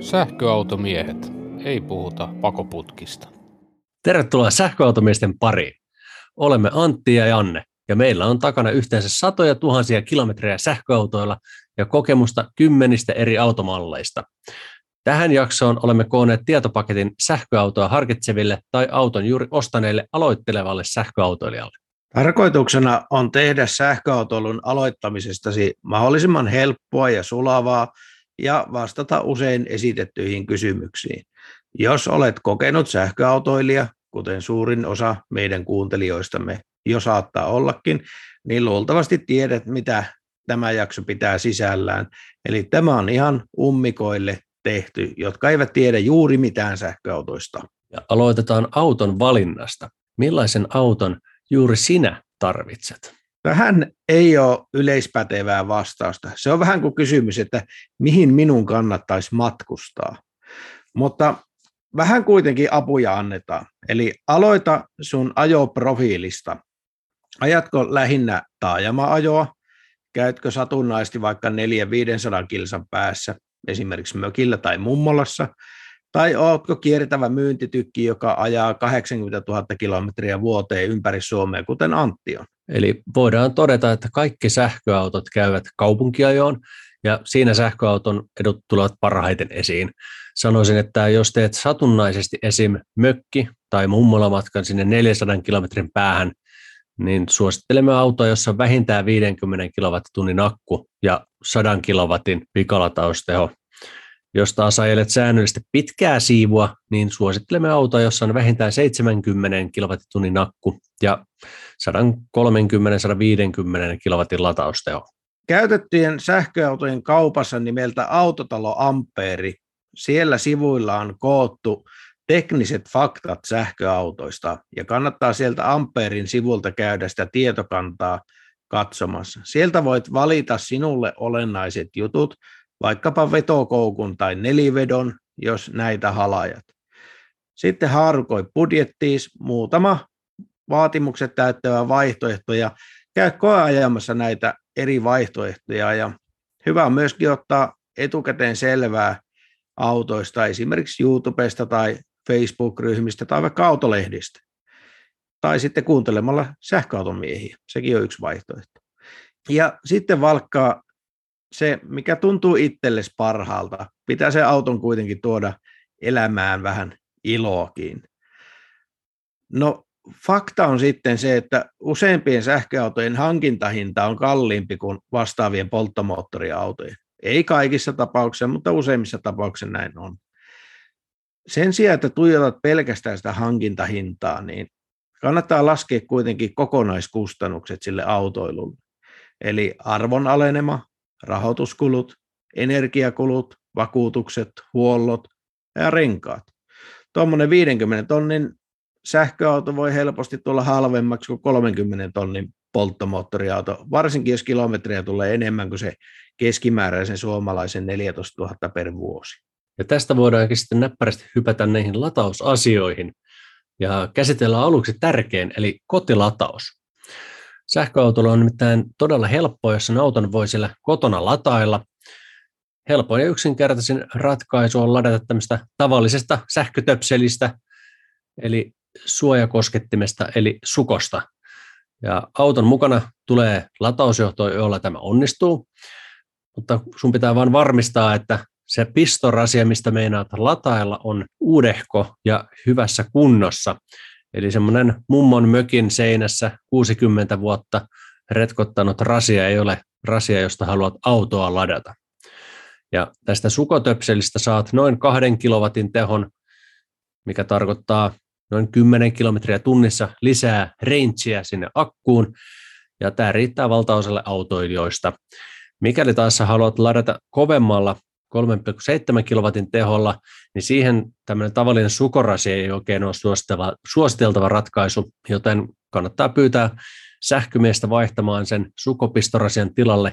Sähköautomiehet. Ei puhuta pakoputkista. Tervetuloa sähköautomiesten pariin. Olemme Antti ja Janne, ja meillä on takana yhteensä satoja tuhansia kilometrejä sähköautoilla ja kokemusta kymmenistä eri automalleista. Tähän jaksoon olemme kooneet tietopaketin sähköautoa harkitseville tai auton juuri ostaneille aloittelevalle sähköautoilijalle. Tarkoituksena on tehdä sähköautoilun aloittamisestasi mahdollisimman helppoa ja sulavaa ja vastata usein esitettyihin kysymyksiin. Jos olet kokenut sähköautoilija, kuten suurin osa meidän kuuntelijoistamme jo saattaa ollakin, niin luultavasti tiedät, mitä tämä jakso pitää sisällään. Eli tämä on ihan ummikoille tehty, jotka eivät tiedä juuri mitään sähköautoista. Ja aloitetaan auton valinnasta. Millaisen auton juuri sinä tarvitset? Tähän ei ole yleispätevää vastausta. Se on vähän kuin kysymys, että mihin minun kannattaisi matkustaa. Mutta vähän kuitenkin apuja annetaan. Eli aloita sun ajoprofiilista. Ajatko lähinnä taajama-ajoa? Käytkö satunnaisesti vaikka 400-500 kilsan päässä, esimerkiksi mökillä tai mummolassa? Tai oletko kiertävä myyntitykki, joka ajaa 80 000 kilometriä vuoteen ympäri Suomea, kuten Antti on? Eli voidaan todeta, että kaikki sähköautot käyvät kaupunkiajoon, ja siinä sähköauton edut tulevat parhaiten esiin. Sanoisin, että jos teet satunnaisesti esim. mökki- tai mummola-matkan sinne 400 kilometrin päähän, niin suosittelemme autoa, jossa on vähintään 50 kilowattitunnin akku ja 100 kilowatin pikalatausteho. Jos taas ajelet säännöllisesti pitkää siivua, niin suosittelemme autoa, jossa on vähintään 70 kilowattitunnin akku ja 130-150 kilowatin latausteho. Käytettyjen sähköautojen kaupassa nimeltä Autotalo Ampeeri, siellä sivuilla on koottu tekniset faktat sähköautoista ja kannattaa sieltä Ampeerin sivulta käydä sitä tietokantaa katsomassa. Sieltä voit valita sinulle olennaiset jutut, vaikkapa vetokoukun tai nelivedon, jos näitä halajat. Sitten haarukoi budjettiis muutama vaatimukset täyttävä vaihtoehto ja käy koeajamassa näitä eri vaihtoehtoja ja hyvä on myöskin ottaa etukäteen selvää autoista, esimerkiksi YouTubesta tai Facebook-ryhmistä tai vaikka autolehdistä. Tai sitten kuuntelemalla sähköauton miehiä, sekin on yksi vaihtoehto. Ja sitten valkkaa se, mikä tuntuu itsellesi parhaalta. Pitää se auton kuitenkin tuoda elämään vähän iloakin. No fakta on sitten se, että useimpien sähköautojen hankintahinta on kalliimpi kuin vastaavien polttomoottoriautojen. Ei kaikissa tapauksissa, mutta useimmissa tapauksissa näin on. Sen sijaan, että tuijotat pelkästään sitä hankintahintaa, niin kannattaa laskea kuitenkin kokonaiskustannukset sille autoilulle. Eli arvon alenema, rahoituskulut, energiakulut, vakuutukset, huollot ja renkaat. Tuommoinen 50 tonnin sähköauto voi helposti tulla halvemmaksi kuin 30 tonnin polttomoottoriauto, varsinkin jos kilometriä tulee enemmän kuin se keskimääräisen suomalaisen 14 000 per vuosi. Ja tästä voidaankin sitten näppärästi hypätä näihin latausasioihin ja käsitellä aluksi tärkein, eli kotilataus. Sähköautolla on nimittäin todella helppoa, jos sen auton voi siellä kotona latailla. Helpoin ja yksinkertaisin ratkaisu on ladata tämmöistä tavallisesta sähkötöpselistä, eli suojakoskettimesta, eli sukosta. Ja auton mukana tulee latausjohto, jolla tämä onnistuu, mutta sun pitää vain varmistaa, että se pistorasia, mistä meinaat latailla, on uudehko ja hyvässä kunnossa. Eli semmoinen mummon mökin seinässä 60 vuotta retkottanut rasia ei ole rasia, josta haluat autoa ladata. Ja tästä sukotöpselistä saat noin kahden kilowatin tehon, mikä tarkoittaa noin 10 kilometriä tunnissa lisää rangea sinne akkuun, ja tämä riittää valtaosalle autoilijoista. Mikäli taas haluat ladata kovemmalla 3,7 kilowatin teholla, niin siihen tämmöinen tavallinen sukorasi ei oikein ole suositeltava, suositeltava ratkaisu, joten kannattaa pyytää sähkömiestä vaihtamaan sen sukopistorasian tilalle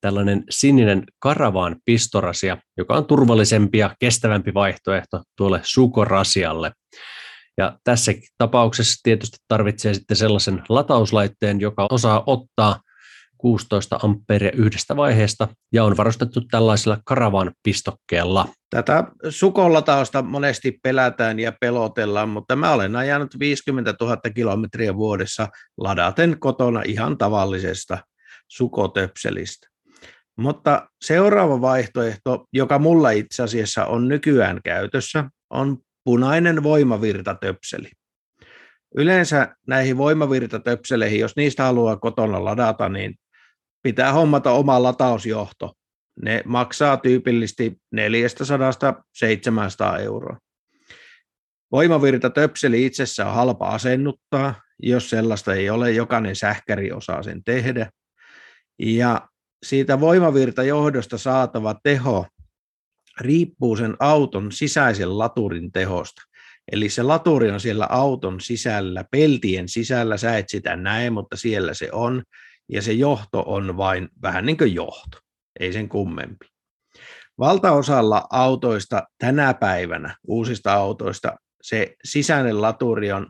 tällainen sininen karavaan pistorasia, joka on turvallisempi ja kestävämpi vaihtoehto tuolle sukorasialle. Ja tässä tapauksessa tietysti tarvitsee sitten sellaisen latauslaitteen, joka osaa ottaa 16 ampeeria yhdestä vaiheesta ja on varustettu tällaisella karavan pistokkeella. Tätä sukollatausta monesti pelätään ja pelotellaan, mutta mä olen ajanut 50 000 kilometriä vuodessa ladaten kotona ihan tavallisesta sukotöpselistä. Mutta seuraava vaihtoehto, joka mulla itse asiassa on nykyään käytössä, on punainen voimavirtatöpseli. Yleensä näihin voimavirtatöpseleihin, jos niistä haluaa kotona ladata, niin pitää hommata oma latausjohto. Ne maksaa tyypillisesti 400-700 euroa. Voimavirtatöpseli itsessään on halpa asennuttaa, jos sellaista ei ole, jokainen sähkäri osaa sen tehdä. Ja siitä voimavirtajohdosta saatava teho riippuu sen auton sisäisen laturin tehosta. Eli se laturi on siellä auton sisällä, peltien sisällä, sä et sitä näe, mutta siellä se on, ja se johto on vain vähän niin kuin johto, ei sen kummempi. Valtaosalla autoista tänä päivänä, uusista autoista, se sisäinen laturi on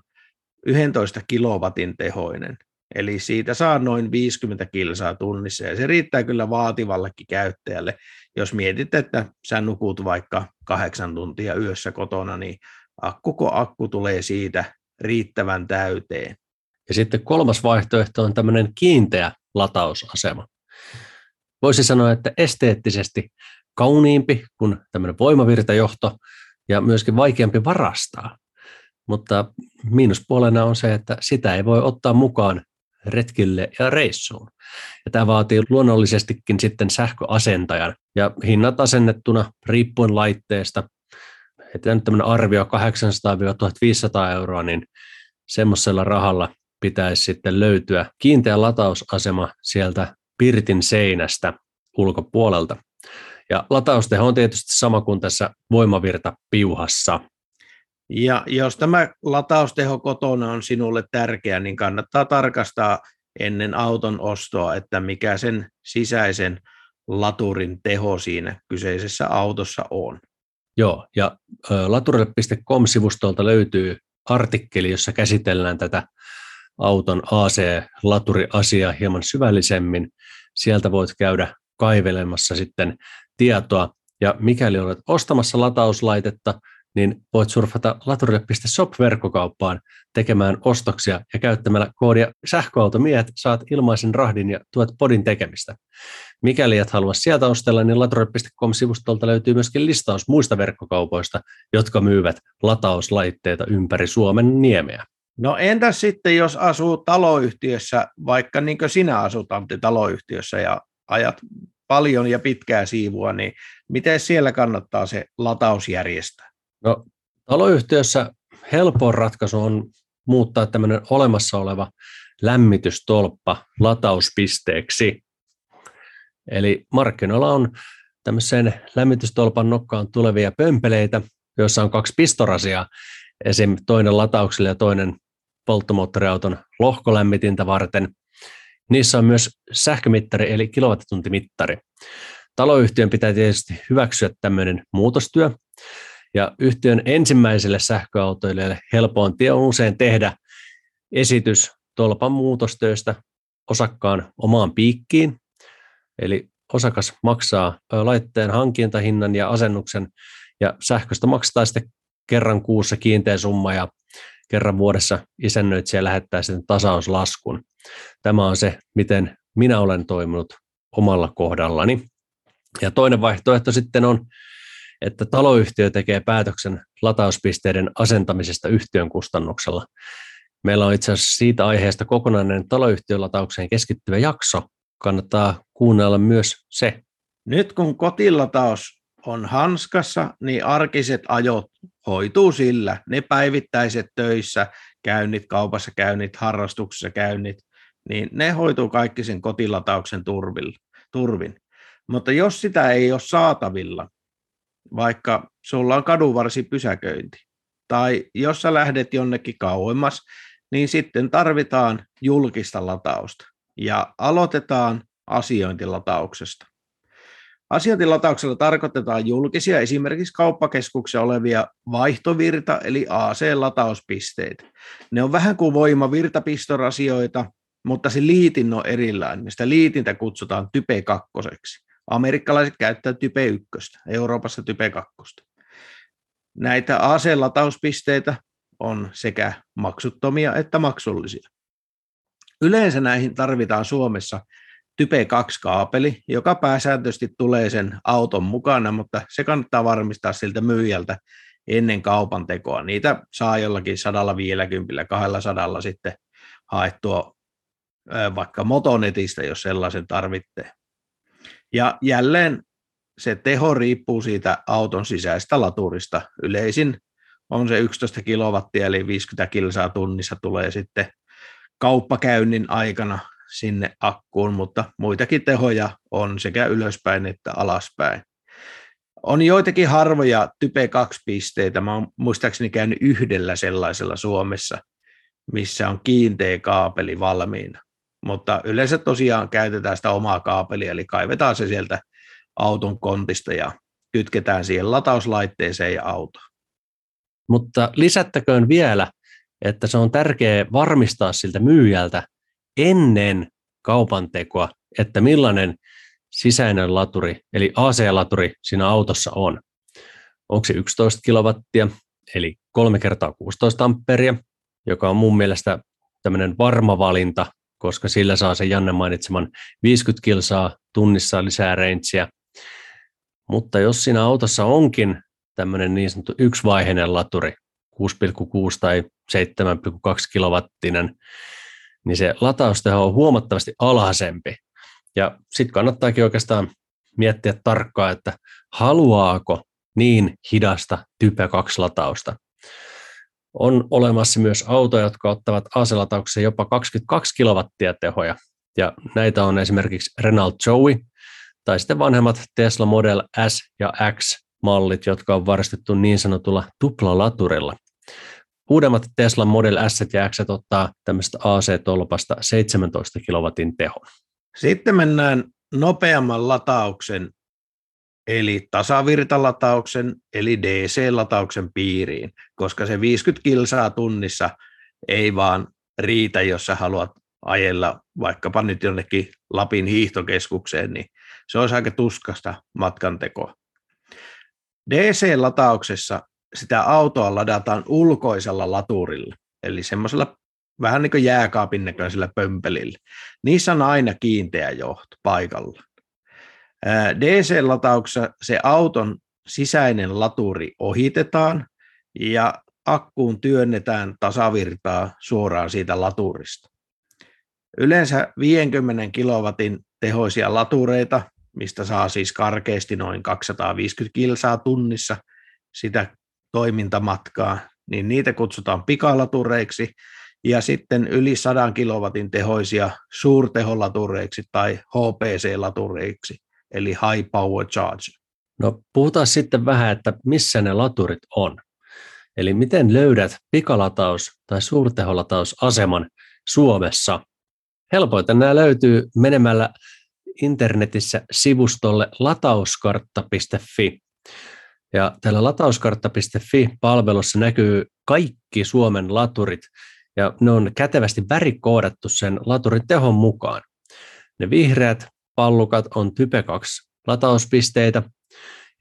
11 kilowatin tehoinen, eli siitä saa noin 50 kilsaa tunnissa, ja se riittää kyllä vaativallekin käyttäjälle. Jos mietit, että sä nukut vaikka kahdeksan tuntia yössä kotona, niin koko akku tulee siitä riittävän täyteen. Ja sitten kolmas vaihtoehto on tämmöinen kiinteä latausasema. Voisi sanoa, että esteettisesti kauniimpi kuin tämmöinen voimavirtajohto ja myöskin vaikeampi varastaa. Mutta miinuspuolena on se, että sitä ei voi ottaa mukaan retkille ja reissuun. Ja tämä vaatii luonnollisestikin sitten sähköasentajan ja hinnat asennettuna riippuen laitteesta että nyt tämmöinen arvio 800-1500 euroa, niin semmoisella rahalla pitäisi sitten löytyä kiinteä latausasema sieltä pirtin seinästä ulkopuolelta. Ja latausteho on tietysti sama kuin tässä voimavirta piuhassa. Ja jos tämä latausteho kotona on sinulle tärkeä, niin kannattaa tarkastaa ennen auton ostoa, että mikä sen sisäisen laturin teho siinä kyseisessä autossa on. Joo, ja laturille.com-sivustolta löytyy artikkeli, jossa käsitellään tätä auton AC-laturi-asiaa hieman syvällisemmin. Sieltä voit käydä kaivelemassa sitten tietoa. Ja mikäli olet ostamassa latauslaitetta, niin voit surfata laturille.shop-verkkokauppaan tekemään ostoksia ja käyttämällä koodia sähköautomiehet saat ilmaisen rahdin ja tuet podin tekemistä. Mikäli et halua sieltä ostella, niin laturille.com-sivustolta löytyy myöskin listaus muista verkkokaupoista, jotka myyvät latauslaitteita ympäri Suomen niemeä. No entäs sitten, jos asuu taloyhtiössä, vaikka niin kuin sinä asut Antti taloyhtiössä ja ajat paljon ja pitkää siivua, niin miten siellä kannattaa se lataus järjestää? No, taloyhtiössä helpoin ratkaisu on muuttaa tämmöinen olemassa oleva lämmitystolppa latauspisteeksi. Eli markkinoilla on tämmöiseen lämmitystolpan nokkaan tulevia pömpeleitä, joissa on kaksi pistorasia, esim. toinen lataukselle ja toinen polttomoottoriauton lohkolämmitintä varten. Niissä on myös sähkömittari eli kilowattituntimittari. Taloyhtiön pitää tietysti hyväksyä tämmöinen muutostyö, ja yhtiön ensimmäiselle sähköautoilijalle helpointi on usein tehdä esitys tolpan muutostöistä osakkaan omaan piikkiin. Eli osakas maksaa laitteen hankintahinnan ja asennuksen ja sähköstä maksetaan sitten kerran kuussa kiinteä summa ja kerran vuodessa isännöitsijä lähettää sitten tasauslaskun. Tämä on se, miten minä olen toiminut omalla kohdallani. Ja toinen vaihtoehto sitten on että taloyhtiö tekee päätöksen latauspisteiden asentamisesta yhtiön kustannuksella. Meillä on itse asiassa siitä aiheesta kokonainen taloyhtiölataukseen keskittyvä jakso. Kannattaa kuunnella myös se. Nyt kun kotilataus on hanskassa, niin arkiset ajot hoituu sillä. Ne päivittäiset töissä, käynnit, kaupassa käynnit, harrastuksessa käynnit, niin ne hoituu kaikki sen kotilatauksen turvin. Mutta jos sitä ei ole saatavilla, vaikka sulla on kadunvarsi pysäköinti, tai jos sä lähdet jonnekin kauemmas, niin sitten tarvitaan julkista latausta ja aloitetaan asiointilatauksesta. Asiointilatauksella tarkoitetaan julkisia, esimerkiksi kauppakeskuksia olevia vaihtovirta- eli AC-latauspisteitä. Ne on vähän kuin voimavirtapistorasioita, mutta se liitin on erilainen. Sitä liitintä kutsutaan type 2. Amerikkalaiset käyttää type 1, Euroopassa type 2. Näitä AC-latauspisteitä on sekä maksuttomia että maksullisia. Yleensä näihin tarvitaan Suomessa Type 2-kaapeli, joka pääsääntöisesti tulee sen auton mukana, mutta se kannattaa varmistaa siltä myyjältä ennen kaupan tekoa. Niitä saa jollakin 150, 200 sitten haettua vaikka motonetista, jos sellaisen tarvitsee. Ja jälleen se teho riippuu siitä auton sisäistä laturista. Yleisin on se 11 kilowattia, eli 50 kilsaa tunnissa tulee sitten kauppakäynnin aikana sinne akkuun, mutta muitakin tehoja on sekä ylöspäin että alaspäin. On joitakin harvoja type 2-pisteitä, mä oon muistaakseni käynyt yhdellä sellaisella Suomessa, missä on kiinteä kaapeli valmiina. Mutta yleensä tosiaan käytetään sitä omaa kaapelia, eli kaivetaan se sieltä auton kontista ja kytketään siihen latauslaitteeseen ja autoon. Mutta lisättäköön vielä, että se on tärkeää varmistaa siltä myyjältä ennen kaupan tekoa, että millainen sisäinen laturi, eli AC-laturi siinä autossa on. Onko se 11 kilowattia, eli 3 kertaa 16 amperia, joka on mun mielestä tämmöinen varma valinta, koska sillä saa se Janne mainitseman 50 kilsaa tunnissa lisää rangea. Mutta jos siinä autossa onkin tämmöinen niin sanottu yksivaiheinen laturi, 6,6 tai 7,2 kilowattinen, niin se latausteho on huomattavasti alhaisempi. Ja sitten kannattaakin oikeastaan miettiä tarkkaan, että haluaako niin hidasta Type 2 latausta. On olemassa myös autoja, jotka ottavat AC-latauksessa jopa 22 kilowattia tehoja, ja näitä on esimerkiksi Renault Zoe, tai sitten vanhemmat Tesla Model S ja X-mallit, jotka on varustettu niin sanotulla tuplalaturilla. Uudemmat Tesla Model S ja X ottaa tämmöistä AC-tolpasta 17 kilowatin tehon. Sitten mennään nopeamman latauksen, eli tasavirtalatauksen, eli DC-latauksen piiriin, koska se 50 kilsaa tunnissa ei vaan riitä, jos sä haluat ajella vaikkapa nyt jonnekin Lapin hiihtokeskukseen, niin se olisi aika tuskasta matkantekoa. DC-latauksessa sitä autoa ladataan ulkoisella laturilla, eli semmoisella vähän niin kuin jääkaapin näköisellä pömpelillä. Niissä on aina kiinteä johto paikalla. DC-latauksessa se auton sisäinen laturi ohitetaan ja akkuun työnnetään tasavirtaa suoraan siitä laturista. Yleensä 50 kilowatin tehoisia latureita, mistä saa siis karkeasti noin 250 kilsaa tunnissa sitä toimintamatkaa, niin niitä kutsutaan pikalatureiksi, ja sitten yli 100 kilowatin tehoisia suurteholatureiksi tai HPC-latureiksi, eli High Power Charge. No puhutaan sitten vähän, että missä ne laturit on. Eli miten löydät pikalataus- tai suurteholatausaseman Suomessa? Helpoiten nämä löytyy menemällä internetissä sivustolle latauskartta.fi. Ja täällä latauskartta.fi-palvelussa näkyy kaikki Suomen laturit, ja ne on kätevästi värikoodattu sen laturin tehon mukaan. Ne vihreät pallukat on Type 2 latauspisteitä,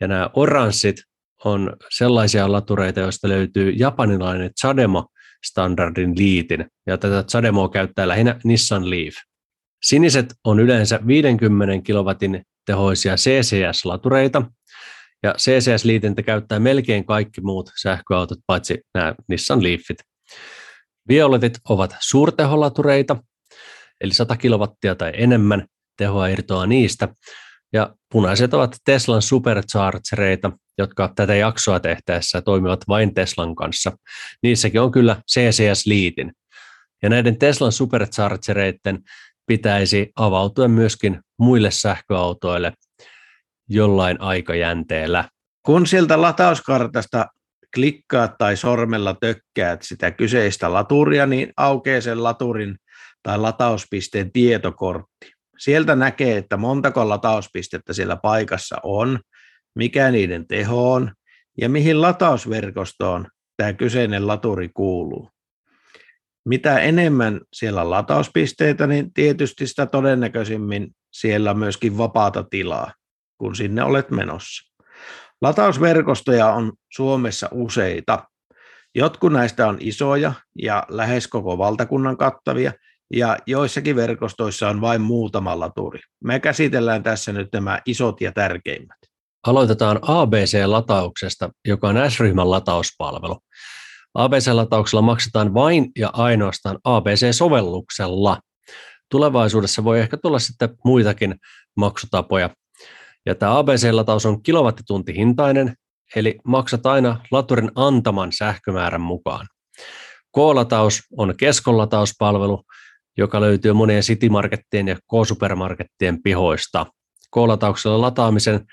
ja nämä oranssit on sellaisia latureita, joista löytyy japanilainen Chademo-standardin liitin, ja tätä Chademoa käyttää lähinnä Nissan Leaf. Siniset on yleensä 50 kilowatin tehoisia CCS-latureita, ja CCS-liitintä käyttää melkein kaikki muut sähköautot, paitsi nämä Nissan Leafit. Violetit ovat suurteholatureita, eli 100 kilowattia tai enemmän tehoa irtoaa niistä. Ja punaiset ovat Teslan superchargereita, jotka tätä jaksoa tehtäessä toimivat vain Teslan kanssa. Niissäkin on kyllä CCS-liitin. Ja näiden Teslan superchargereiden pitäisi avautua myöskin muille sähköautoille jollain aikajänteellä. Kun sieltä latauskartasta klikkaat tai sormella tökkäät sitä kyseistä laturia, niin aukeaa sen laturin tai latauspisteen tietokortti. Sieltä näkee, että montako latauspistettä siellä paikassa on, mikä niiden teho on ja mihin latausverkostoon tämä kyseinen laturi kuuluu. Mitä enemmän siellä on latauspisteitä, niin tietysti sitä todennäköisimmin siellä on myöskin vapaata tilaa, kun sinne olet menossa. Latausverkostoja on Suomessa useita. Jotkut näistä on isoja ja lähes koko valtakunnan kattavia, ja joissakin verkostoissa on vain muutama laturi. Me käsitellään tässä nyt nämä isot ja tärkeimmät. Aloitetaan ABC-latauksesta, joka on S-ryhmän latauspalvelu. ABC-latauksella maksetaan vain ja ainoastaan ABC-sovelluksella. Tulevaisuudessa voi ehkä tulla sitten muitakin maksutapoja. Ja tämä ABC-lataus on kilowattituntihintainen, eli maksat aina laturin antaman sähkömäärän mukaan. K-lataus on keskonlatauspalvelu, joka löytyy monien Citymarkettien ja K-supermarkettien pihoista. K-latauksella lataamisen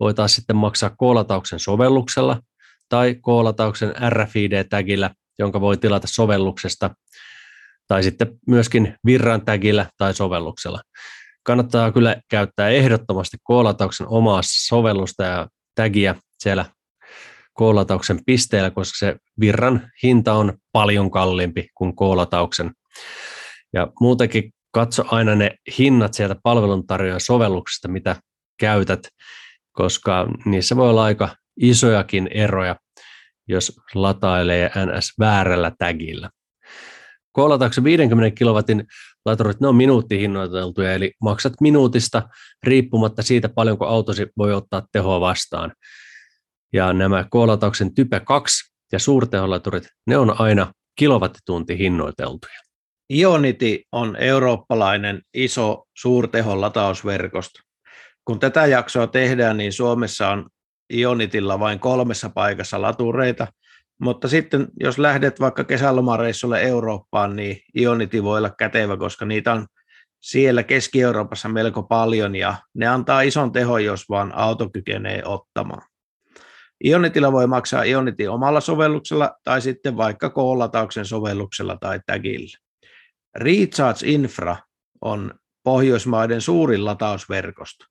voi taas sitten maksaa K-latauksen sovelluksella tai K-latauksen RFID-tagillä, jonka voi tilata sovelluksesta, tai sitten myöskin virran tagillä tai sovelluksella. Kannattaa kyllä käyttää ehdottomasti K-latauksen omaa sovellusta ja tagia siellä K-latauksen pisteellä, koska se virran hinta on paljon kalliimpi kuin K-latauksen. Ja muutenkin katso aina ne hinnat sieltä palveluntarjoajan sovelluksesta, mitä käytät, koska niissä voi olla aika isojakin eroja, jos latailee NS väärällä tagillä. Koolatauksen 50 kilowatin laturit, ne on minuuttihinnoiteltuja, eli maksat minuutista riippumatta siitä, paljonko autosi voi ottaa tehoa vastaan. Ja nämä koolatauksen Type 2 ja suurteholaturit, ne on aina kilowattitunti hinnoiteltuja. Ionity on eurooppalainen iso suurtehon latausverkosto. Kun tätä jaksoa tehdään, niin Suomessa on Ionitilla vain kolmessa paikassa latureita, mutta sitten jos lähdet vaikka kesälomareissulle Eurooppaan, niin Ionity voi olla kätevä, koska niitä on siellä Keski-Euroopassa melko paljon ja ne antaa ison tehon, jos vaan auto kykenee ottamaan. Ionitilla voi maksaa Ionity omalla sovelluksella tai sitten vaikka koolatauksen sovelluksella tai tagillä. Recharge Infra on Pohjoismaiden suurin latausverkosto.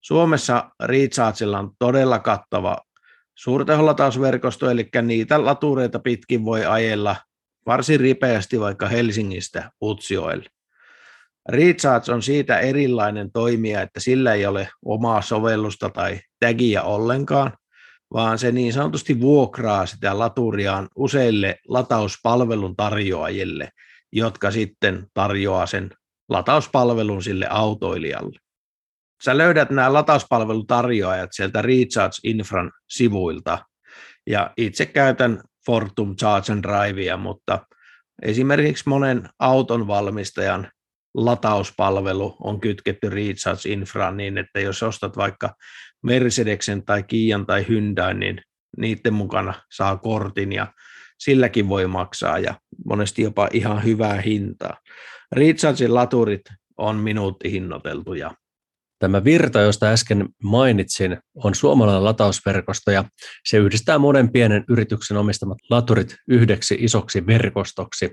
Suomessa Rechargella on todella kattava suurteholatausverkosto, eli niitä latureita pitkin voi ajella varsin ripeästi vaikka Helsingistä Utsjoelle. Recharge on siitä erilainen toimija, että sillä ei ole omaa sovellusta tai tagia ollenkaan, vaan se niin sanotusti vuokraa sitä laturiaan useille latauspalvelun tarjoajille, jotka sitten tarjoaa sen latauspalvelun sille autoilijalle sä löydät nämä latauspalvelutarjoajat sieltä Recharge Infran sivuilta, ja itse käytän Fortum Charge and Drivea, mutta esimerkiksi monen auton valmistajan latauspalvelu on kytketty Recharge Infraan niin, että jos ostat vaikka Mercedeksen tai Kian tai Hyundai, niin niiden mukana saa kortin ja silläkin voi maksaa ja monesti jopa ihan hyvää hintaa. Rechargein laturit on minuuttihinnoiteltuja Tämä Virta, josta äsken mainitsin, on suomalainen latausverkosto ja se yhdistää monen pienen yrityksen omistamat laturit yhdeksi isoksi verkostoksi.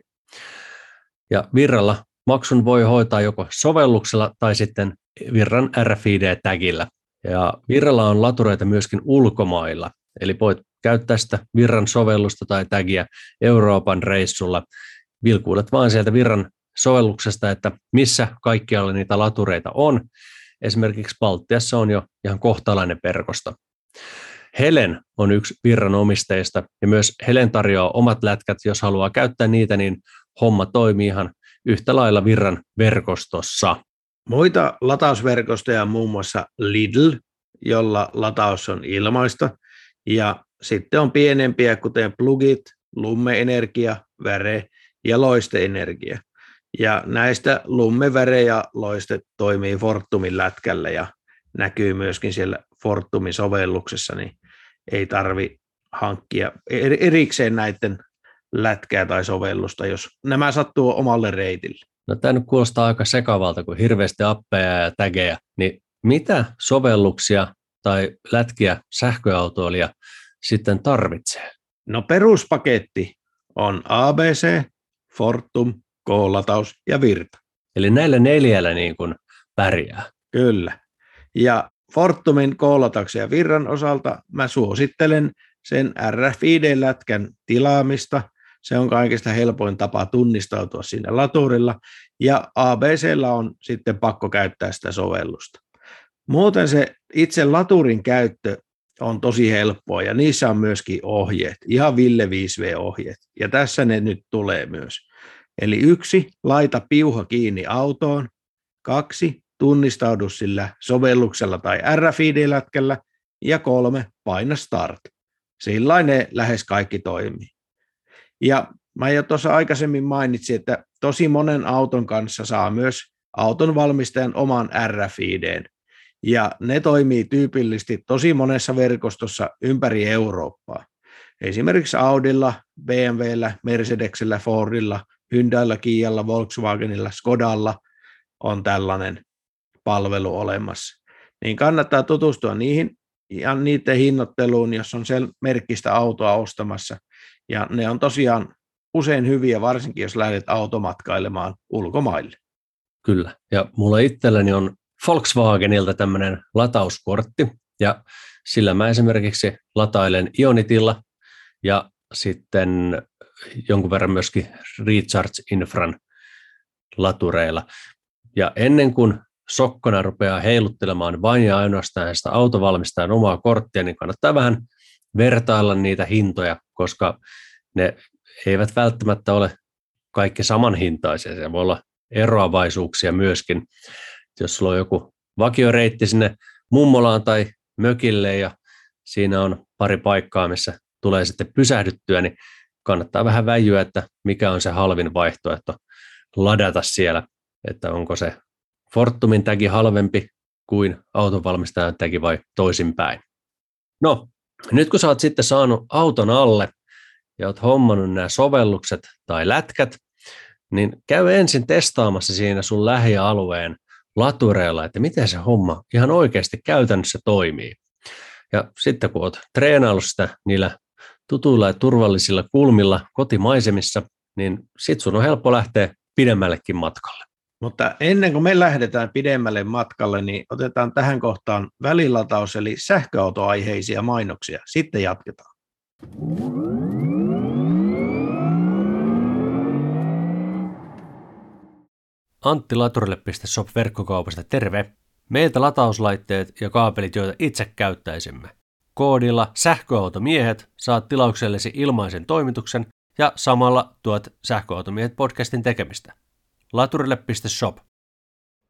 Ja Virralla maksun voi hoitaa joko sovelluksella tai sitten Virran RFID-tagillä. Ja Virralla on latureita myöskin ulkomailla, eli voit käyttää sitä Virran sovellusta tai tagia Euroopan reissulla. Vilkuudet vaan sieltä Virran sovelluksesta, että missä kaikkialla niitä latureita on, Esimerkiksi Baltiassa on jo ihan kohtalainen verkosto. Helen on yksi virran omistajista ja myös Helen tarjoaa omat lätkät, jos haluaa käyttää niitä, niin homma toimii ihan yhtä lailla virran verkostossa. Muita latausverkostoja on muun muassa Lidl, jolla lataus on ilmaista, ja sitten on pienempiä, kuten plugit, lummeenergia, väre ja loisteenergia. Ja näistä lummeväre ja loiste toimii Fortumin lätkällä ja näkyy myöskin siellä Fortumin sovelluksessa, niin ei tarvi hankkia erikseen näiden lätkää tai sovellusta, jos nämä sattuu omalle reitille. No tämä nyt kuulostaa aika sekavalta, kun hirveästi appeja ja tägejä, niin mitä sovelluksia tai lätkiä sähköautoilija sitten tarvitsee? No peruspaketti on ABC, Fortum, koolataus ja virta. Eli näillä neljällä niin kuin pärjää. Kyllä. Ja Fortumin koolatauksen ja virran osalta mä suosittelen sen RFID-lätkän tilaamista. Se on kaikista helpoin tapa tunnistautua sinne laturilla, ja ABCllä on sitten pakko käyttää sitä sovellusta. Muuten se itse laturin käyttö on tosi helppoa, ja niissä on myöskin ohjeet, ihan Ville 5V-ohjeet, ja tässä ne nyt tulee myös. Eli yksi, laita piuha kiinni autoon, kaksi, tunnistaudu sillä sovelluksella tai RFID-lätkällä, ja kolme, paina start. Sillä ne lähes kaikki toimii. Ja mä jo tuossa aikaisemmin mainitsin, että tosi monen auton kanssa saa myös auton valmistajan oman RFIDn. Ja ne toimii tyypillisesti tosi monessa verkostossa ympäri Eurooppaa. Esimerkiksi Audilla, BMWllä, Mercedesellä, Fordilla, Hyundailla, Kialla, Volkswagenilla, Skodalla on tällainen palvelu olemassa. Niin kannattaa tutustua niihin ja niiden hinnoitteluun, jos on sen merkkistä autoa ostamassa. Ja ne on tosiaan usein hyviä, varsinkin jos lähdet automatkailemaan ulkomaille. Kyllä, ja mulla itselläni on Volkswagenilta tämmöinen latauskortti, ja sillä mä esimerkiksi latailen Ionitilla ja sitten jonkun verran myöskin Recharge Infran latureilla. Ja ennen kuin sokkona rupeaa heiluttelemaan vain ja ainoastaan sitä autovalmistajan omaa korttia, niin kannattaa vähän vertailla niitä hintoja, koska ne eivät välttämättä ole kaikki samanhintaisia. Se voi olla eroavaisuuksia myöskin. Jos sulla on joku vakioreitti sinne mummolaan tai mökille ja siinä on pari paikkaa, missä tulee sitten pysähdyttyä, niin kannattaa vähän väijyä, että mikä on se halvin vaihtoehto ladata siellä, että onko se Fortumin tägi halvempi kuin autonvalmistajan tägi vai toisinpäin. No, nyt kun sä oot sitten saanut auton alle ja oot hommannut nämä sovellukset tai lätkät, niin käy ensin testaamassa siinä sun lähialueen latureilla, että miten se homma ihan oikeasti käytännössä toimii. Ja sitten kun oot treenaillut sitä niillä tutuilla ja turvallisilla kulmilla kotimaisemissa, niin sit sun on helppo lähteä pidemmällekin matkalle. Mutta ennen kuin me lähdetään pidemmälle matkalle, niin otetaan tähän kohtaan välilataus eli sähköautoaiheisia mainoksia. Sitten jatketaan. Antti Laturille.shop verkkokaupasta terve. Meiltä latauslaitteet ja kaapelit, joita itse käyttäisimme. Koodilla sähköautomiehet saat tilauksellesi ilmaisen toimituksen ja samalla tuot sähköautomiehet podcastin tekemistä laturille.shop.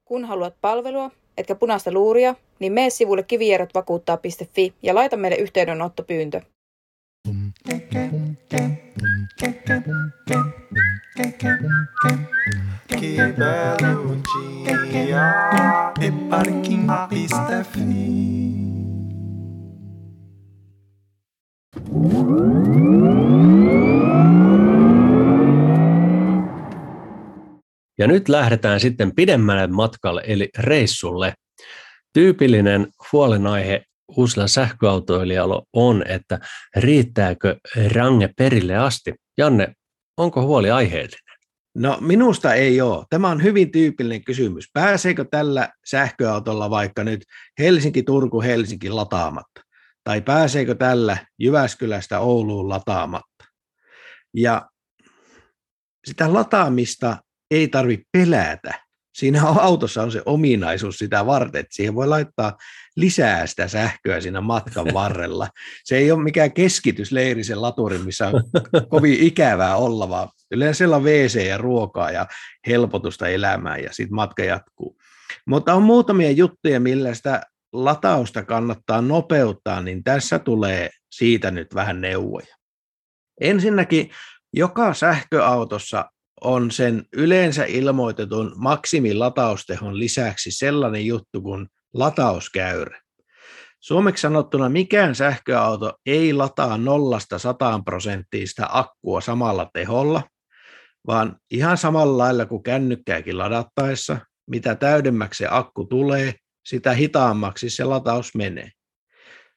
Kun haluat palvelua, etkä punaista luuria, niin mene sivulle kivijärjetvakuuttaa.fi ja laita meille yhteydenottopyyntö. Que belo dia parking.fi Ja nyt lähdetään sitten pidemmälle matkalle, eli reissulle. Tyypillinen huolenaihe uusilla sähköautoilijalla on, että riittääkö range perille asti. Janne, onko huoli aiheellinen? No minusta ei ole. Tämä on hyvin tyypillinen kysymys. Pääseekö tällä sähköautolla vaikka nyt Helsinki-Turku-Helsinki lataamatta? Tai pääseekö tällä Jyväskylästä Ouluun lataamatta? Ja sitä lataamista ei tarvitse pelätä. Siinä autossa on se ominaisuus sitä varten, että siihen voi laittaa lisää sitä sähköä siinä matkan varrella. Se ei ole mikään keskitysleiri sen laturin, missä on kovin ikävää olla, vaan yleensä siellä on WC ja ruokaa ja helpotusta elämään ja sitten matka jatkuu. Mutta on muutamia juttuja, millä sitä latausta kannattaa nopeuttaa, niin tässä tulee siitä nyt vähän neuvoja. Ensinnäkin joka sähköautossa on sen yleensä ilmoitetun maksimilataustehon lisäksi sellainen juttu kuin latauskäyrä. Suomeksi sanottuna mikään sähköauto ei lataa nollasta sataan prosenttia akkua samalla teholla, vaan ihan samalla lailla kuin kännykkääkin ladattaessa, mitä täydemmäksi se akku tulee, sitä hitaammaksi se lataus menee.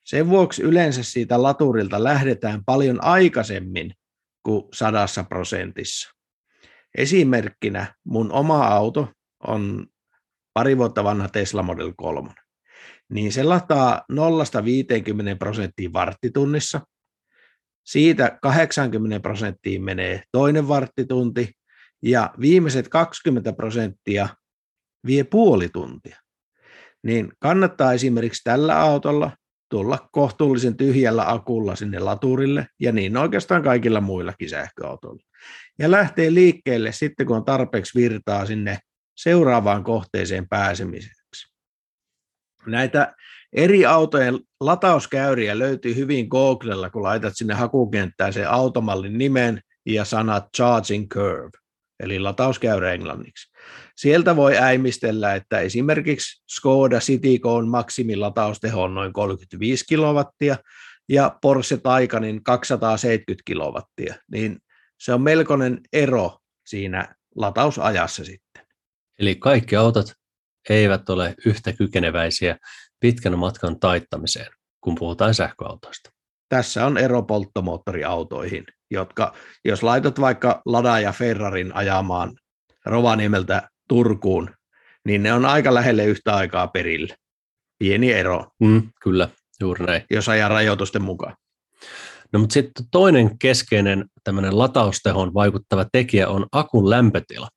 Sen vuoksi yleensä siitä laturilta lähdetään paljon aikaisemmin kuin sadassa prosentissa. Esimerkkinä mun oma auto on pari vuotta vanha Tesla Model 3. Niin se lataa 0-50 prosenttia varttitunnissa. siitä 80 prosenttia menee toinen varttitunti ja viimeiset 20 prosenttia vie puoli tuntia. Niin kannattaa esimerkiksi tällä autolla tulla kohtuullisen tyhjällä akulla sinne laturille ja niin oikeastaan kaikilla muillakin sähköautoilla. Ja lähtee liikkeelle sitten, kun on tarpeeksi virtaa sinne seuraavaan kohteeseen pääsemiseksi. Näitä eri autojen latauskäyriä löytyy hyvin Googlella, kun laitat sinne hakukenttään sen automallin nimen ja sanat charging curve, eli latauskäyrä englanniksi. Sieltä voi äimistellä, että esimerkiksi Skoda Citigoon maksimilatausteko on noin 35 kilowattia ja Porsche Taycanin 270 kilowattia, niin se on melkoinen ero siinä latausajassa sitten. Eli kaikki autot eivät ole yhtä kykeneväisiä pitkän matkan taittamiseen, kun puhutaan sähköautoista. Tässä on ero polttomoottoriautoihin, jotka, jos laitat vaikka Lada ja Ferrarin ajamaan Rovaniemeltä Turkuun, niin ne on aika lähelle yhtä aikaa perille. Pieni ero. Mm, kyllä, juuri näin. Jos ajaa rajoitusten mukaan. No mutta sitten toinen keskeinen tämmöinen lataustehon vaikuttava tekijä on akun lämpötila.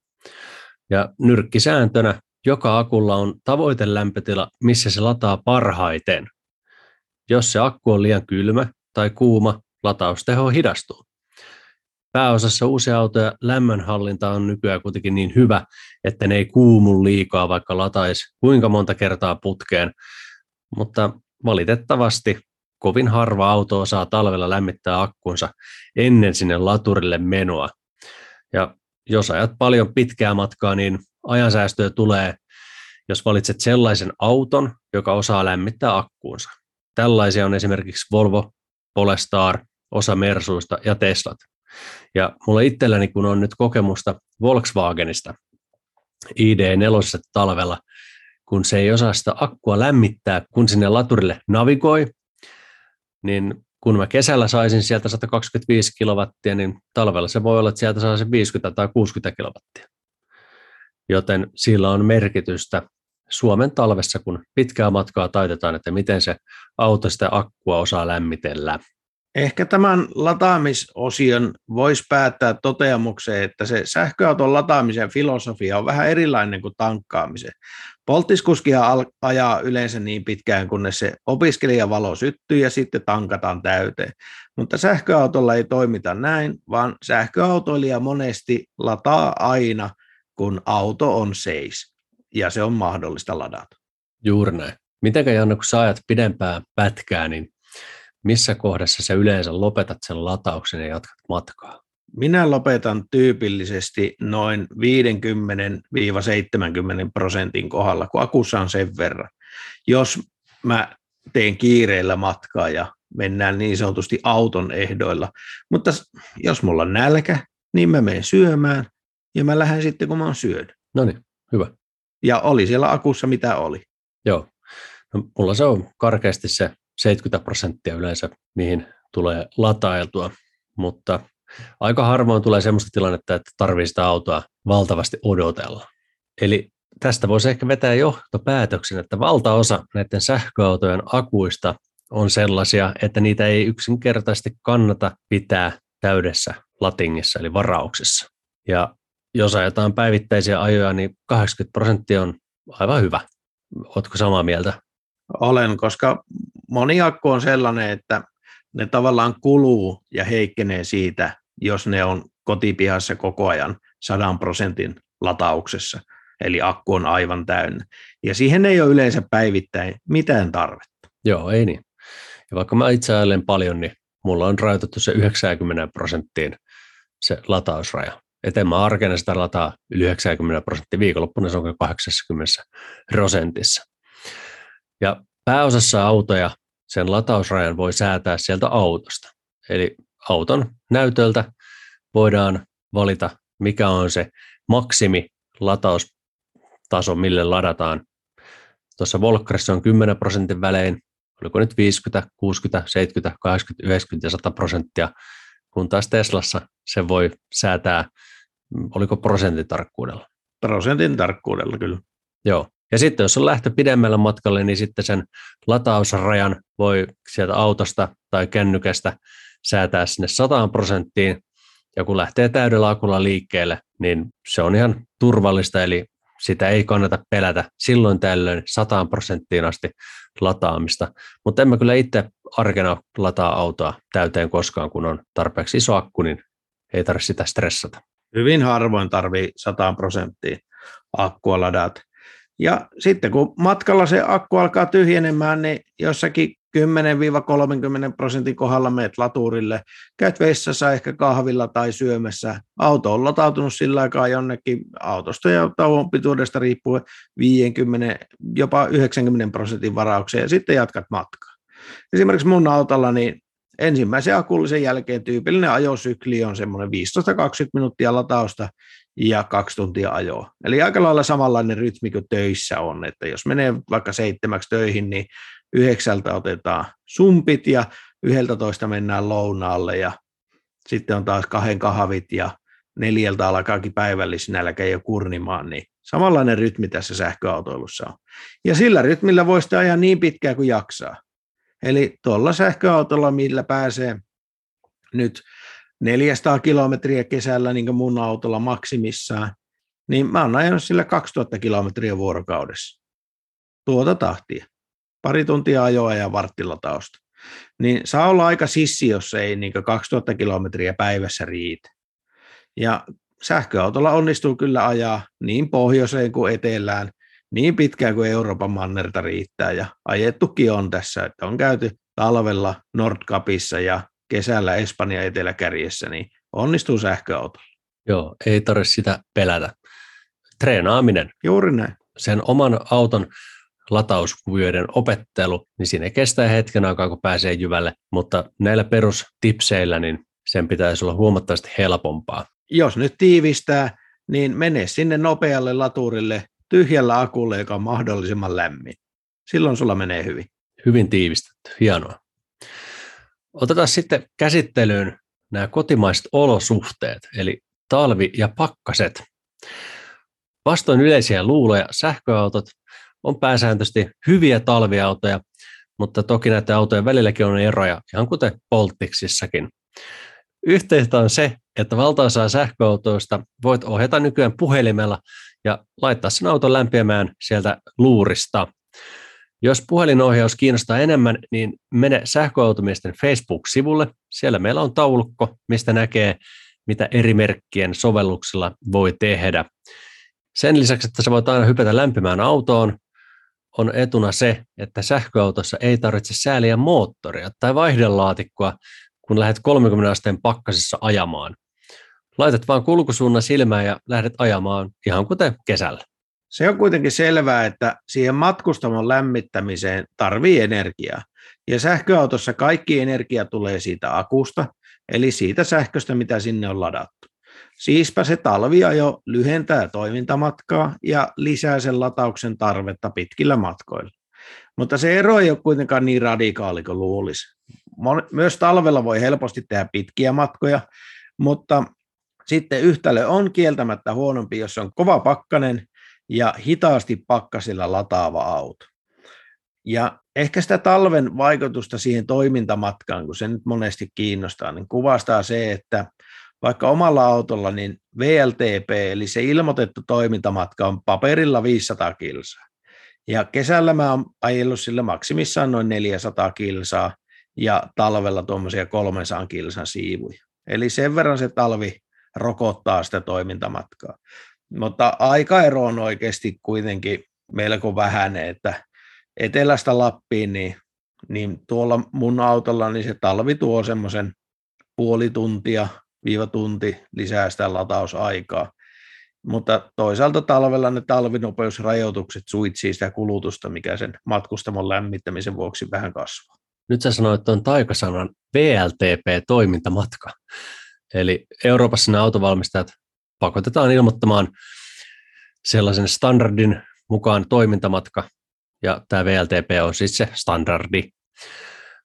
Ja nyrkkisääntönä joka akulla on tavoitelämpötila, missä se lataa parhaiten. Jos se akku on liian kylmä tai kuuma, latausteho hidastuu. Pääosassa uusia autoja lämmönhallinta on nykyään kuitenkin niin hyvä, että ne ei kuumu liikaa, vaikka lataisi kuinka monta kertaa putkeen. Mutta valitettavasti kovin harva auto osaa talvella lämmittää akkunsa ennen sinne laturille menoa. Ja jos ajat paljon pitkää matkaa, niin ajansäästöä tulee, jos valitset sellaisen auton, joka osaa lämmittää akkuunsa. Tällaisia on esimerkiksi Volvo, Polestar, osa Mersuista ja Teslat. Ja mulla itselläni, kun on nyt kokemusta Volkswagenista ID4 talvella, kun se ei osaa sitä akkua lämmittää, kun sinne laturille navigoi, niin kun mä kesällä saisin sieltä 125 kilowattia, niin talvella se voi olla, että sieltä saa se 50 tai 60 kilowattia. Joten sillä on merkitystä Suomen talvessa, kun pitkää matkaa taitetaan, että miten se auto sitä akkua osaa lämmitellä. Ehkä tämän lataamisosion voisi päättää toteamukseen, että se sähköauton lataamisen filosofia on vähän erilainen kuin tankkaamisen. Polttiskuskihan ajaa yleensä niin pitkään, kunnes se opiskelijavalo syttyy ja sitten tankataan täyteen. Mutta sähköautolla ei toimita näin, vaan sähköautoilija monesti lataa aina, kun auto on seis ja se on mahdollista ladata. Juuri näin. Mitenkä Janne, kun sä ajat pidempää pätkää, niin missä kohdassa sä yleensä lopetat sen latauksen ja jatkat matkaa? Minä lopetan tyypillisesti noin 50-70 prosentin kohdalla, kun akussa on sen verran. Jos mä teen kiireellä matkaa ja mennään niin sanotusti auton ehdoilla. Mutta jos mulla on nälkä, niin mä menen syömään ja mä lähden sitten, kun mä oon syönyt. No niin, hyvä. Ja oli siellä akussa mitä oli. Joo. No, mulla se on karkeasti se 70 prosenttia yleensä, mihin tulee latailtua, mutta aika harvoin tulee sellaista tilannetta, että tarvii sitä autoa valtavasti odotella. Eli tästä voisi ehkä vetää johtopäätöksen, että valtaosa näiden sähköautojen akuista on sellaisia, että niitä ei yksinkertaisesti kannata pitää täydessä latingissa, eli varauksessa. Ja jos ajetaan päivittäisiä ajoja, niin 80 prosenttia on aivan hyvä. Oletko samaa mieltä? Olen, koska moni akku on sellainen, että ne tavallaan kuluu ja heikkenee siitä, jos ne on kotipihassa koko ajan 100 prosentin latauksessa, eli akku on aivan täynnä. Ja siihen ei ole yleensä päivittäin mitään tarvetta. Joo, ei niin. Ja vaikka mä itse ajattelen paljon, niin mulla on rajoitettu se 90 prosenttiin se latausraja. En mä arkena sitä lataa yli 90 prosenttia, viikonloppuna se on 80 prosentissa. Ja pääosassa autoja sen latausrajan voi säätää sieltä autosta. Eli auton näytöltä voidaan valita, mikä on se maksimi lataustaso, mille ladataan. Tuossa Volkkarissa on 10 prosentin välein, oliko nyt 50, 60, 70, 80, 90 ja 100 prosenttia, kun taas Teslassa se voi säätää, oliko prosentin tarkkuudella? Prosentin tarkkuudella kyllä. Joo, ja sitten jos on lähtö pidemmällä matkalle, niin sitten sen latausrajan voi sieltä autosta tai kännykästä säätää sinne 100 prosenttiin, ja kun lähtee täydellä akulla liikkeelle, niin se on ihan turvallista, eli sitä ei kannata pelätä silloin tällöin 100 prosenttiin asti lataamista. Mutta en mä kyllä itse arkena lataa autoa täyteen koskaan, kun on tarpeeksi iso akku, niin ei tarvitse sitä stressata. Hyvin harvoin tarvii 100 prosenttia akkua ladata. Ja sitten kun matkalla se akku alkaa tyhjenemään, niin jossakin 10-30 prosentin kohdalla meet laturille, käyt vessassa ehkä kahvilla tai syömässä. Auto on latautunut sillä aikaa jonnekin autosta ja tauon pituudesta riippuen 50, jopa 90 prosentin varaukseen ja sitten jatkat matkaa. Esimerkiksi mun autolla niin ensimmäisen akullisen jälkeen tyypillinen ajosykli on semmoinen 15-20 minuuttia latausta ja kaksi tuntia ajoa. Eli aika lailla samanlainen rytmi kuin töissä on, että jos menee vaikka seitsemäksi töihin, niin yhdeksältä otetaan sumpit ja yhdeltä toista mennään lounaalle ja sitten on taas kahden kahvit ja neljältä alkaakin päivällisnälkä jo kurnimaan, niin samanlainen rytmi tässä sähköautoilussa on. Ja sillä rytmillä voi sitä ajaa niin pitkään kuin jaksaa. Eli tuolla sähköautolla, millä pääsee nyt 400 kilometriä kesällä, niin kuin mun autolla maksimissaan, niin mä oon ajanut sillä 2000 kilometriä vuorokaudessa. Tuota tahtia. Pari tuntia ajoa ja varttilatausta. Niin saa olla aika sissi, jos ei niin 2000 kilometriä päivässä riitä. Ja sähköautolla onnistuu kyllä ajaa niin pohjoiseen kuin etelään, niin pitkään kuin Euroopan mannerta riittää. Ja ajettukin on tässä, että on käyty talvella Nordkapissa ja kesällä Espanja eteläkärjessä, niin onnistuu sähköautolla. Joo, ei tarvitse sitä pelätä. Treenaaminen. Juuri näin. Sen oman auton latauskuvioiden opettelu, niin siinä kestää hetken aikaa, kun pääsee jyvälle, mutta näillä perustipseillä niin sen pitäisi olla huomattavasti helpompaa. Jos nyt tiivistää, niin mene sinne nopealle laturille tyhjällä akulle, joka on mahdollisimman lämmin. Silloin sulla menee hyvin. Hyvin tiivistetty, hienoa. Otetaan sitten käsittelyyn nämä kotimaiset olosuhteet, eli talvi- ja pakkaset. Vastoin yleisiä luuloja sähköautot on pääsääntöisesti hyviä talviautoja, mutta toki näiden autojen välilläkin on eroja, ihan kuten Poltiksissakin. Yhteistä on se, että valtaosaa sähköautoista voit ohjata nykyään puhelimella ja laittaa sen auton lämpiämään sieltä luurista. Jos puhelinohjaus kiinnostaa enemmän, niin mene sähköautomiesten Facebook-sivulle. Siellä meillä on taulukko, mistä näkee, mitä eri merkkien sovelluksilla voi tehdä. Sen lisäksi, että sä voit aina hypätä lämpimään autoon, on etuna se, että sähköautossa ei tarvitse sääliä moottoria tai vaihdelaatikkoa, kun lähdet 30 asteen pakkasissa ajamaan. Laitat vaan kulkusuunnan silmään ja lähdet ajamaan ihan kuten kesällä. Se on kuitenkin selvää, että siihen matkustamon lämmittämiseen tarvii energiaa. Ja sähköautossa kaikki energia tulee siitä akusta, eli siitä sähköstä, mitä sinne on ladattu. Siispä se talviajo lyhentää toimintamatkaa ja lisää sen latauksen tarvetta pitkillä matkoilla. Mutta se ero ei ole kuitenkaan niin radikaali kuin luulisi. Myös talvella voi helposti tehdä pitkiä matkoja, mutta sitten yhtälö on kieltämättä huonompi, jos on kova pakkanen ja hitaasti pakkasilla lataava auto. Ja ehkä sitä talven vaikutusta siihen toimintamatkaan, kun se nyt monesti kiinnostaa, niin kuvastaa se, että vaikka omalla autolla, niin VLTP, eli se ilmoitettu toimintamatka on paperilla 500 kilsaa. Ja kesällä mä oon ajellut sillä maksimissaan noin 400 kilsaa ja talvella tuommoisia 300 kilsan siivuja. Eli sen verran se talvi rokottaa sitä toimintamatkaa. Mutta aikaero on oikeasti kuitenkin melko vähäinen, että etelästä Lappiin, niin, niin tuolla mun autolla niin se talvi tuo semmoisen puoli tuntia viiva tunti lisää sitä latausaikaa. Mutta toisaalta talvella ne talvinopeusrajoitukset suitsii sitä kulutusta, mikä sen matkustamon lämmittämisen vuoksi vähän kasvaa. Nyt sä sanoit tuon taikasanan VLTP-toimintamatka. Eli Euroopassa nämä autovalmistajat pakotetaan ilmoittamaan sellaisen standardin mukaan toimintamatka, ja tämä VLTP on siis se standardi.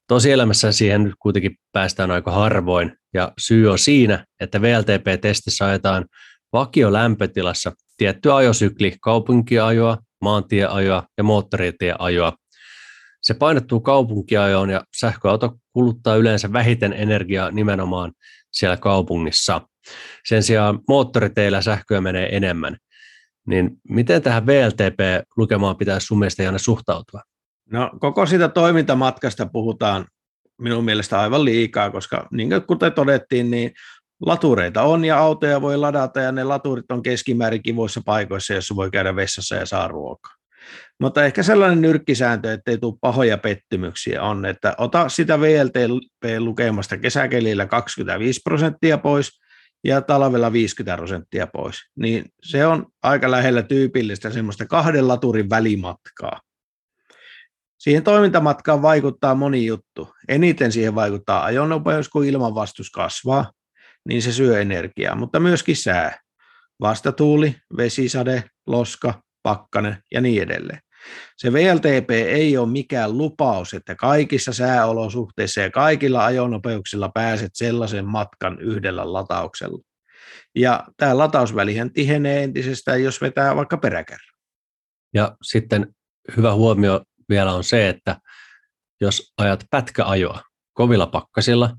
Tosielämässä siihen nyt kuitenkin päästään aika harvoin, ja syy on siinä, että VLTP-testissä ajetaan vakiolämpötilassa tietty ajosykli kaupunkiajoa, maantieajoa ja moottoritieajoa. Se painottuu kaupunkiajoon ja sähköauto kuluttaa yleensä vähiten energiaa nimenomaan siellä kaupungissa. Sen sijaan moottoriteillä sähköä menee enemmän. Niin miten tähän VLTP-lukemaan pitäisi sun mielestä Janne suhtautua? No koko sitä toimintamatkasta puhutaan minun mielestä aivan liikaa, koska niin kuin kuten todettiin, niin latureita on ja autoja voi ladata ja ne laturit on keskimäärin kivoissa paikoissa, jossa voi käydä vessassa ja saa ruokaa. Mutta ehkä sellainen nyrkkisääntö, että ei tule pahoja pettymyksiä on, että ota sitä VLT-lukemasta kesäkelillä 25 prosenttia pois ja talvella 50 prosenttia pois. Niin se on aika lähellä tyypillistä semmoista kahden laturin välimatkaa. Siihen toimintamatkaan vaikuttaa moni juttu. Eniten siihen vaikuttaa ajonopeus, kun ilmanvastus kasvaa, niin se syö energiaa, mutta myöskin sää. Vastatuuli, vesisade, loska, pakkanen ja niin edelleen. Se VLTP ei ole mikään lupaus, että kaikissa sääolosuhteissa ja kaikilla ajonopeuksilla pääset sellaisen matkan yhdellä latauksella. Ja tämä latausvälihän tihenee entisestään, jos vetää vaikka peräkärrä. Ja sitten hyvä huomio vielä on se, että jos ajat pätkäajoa kovilla pakkasilla,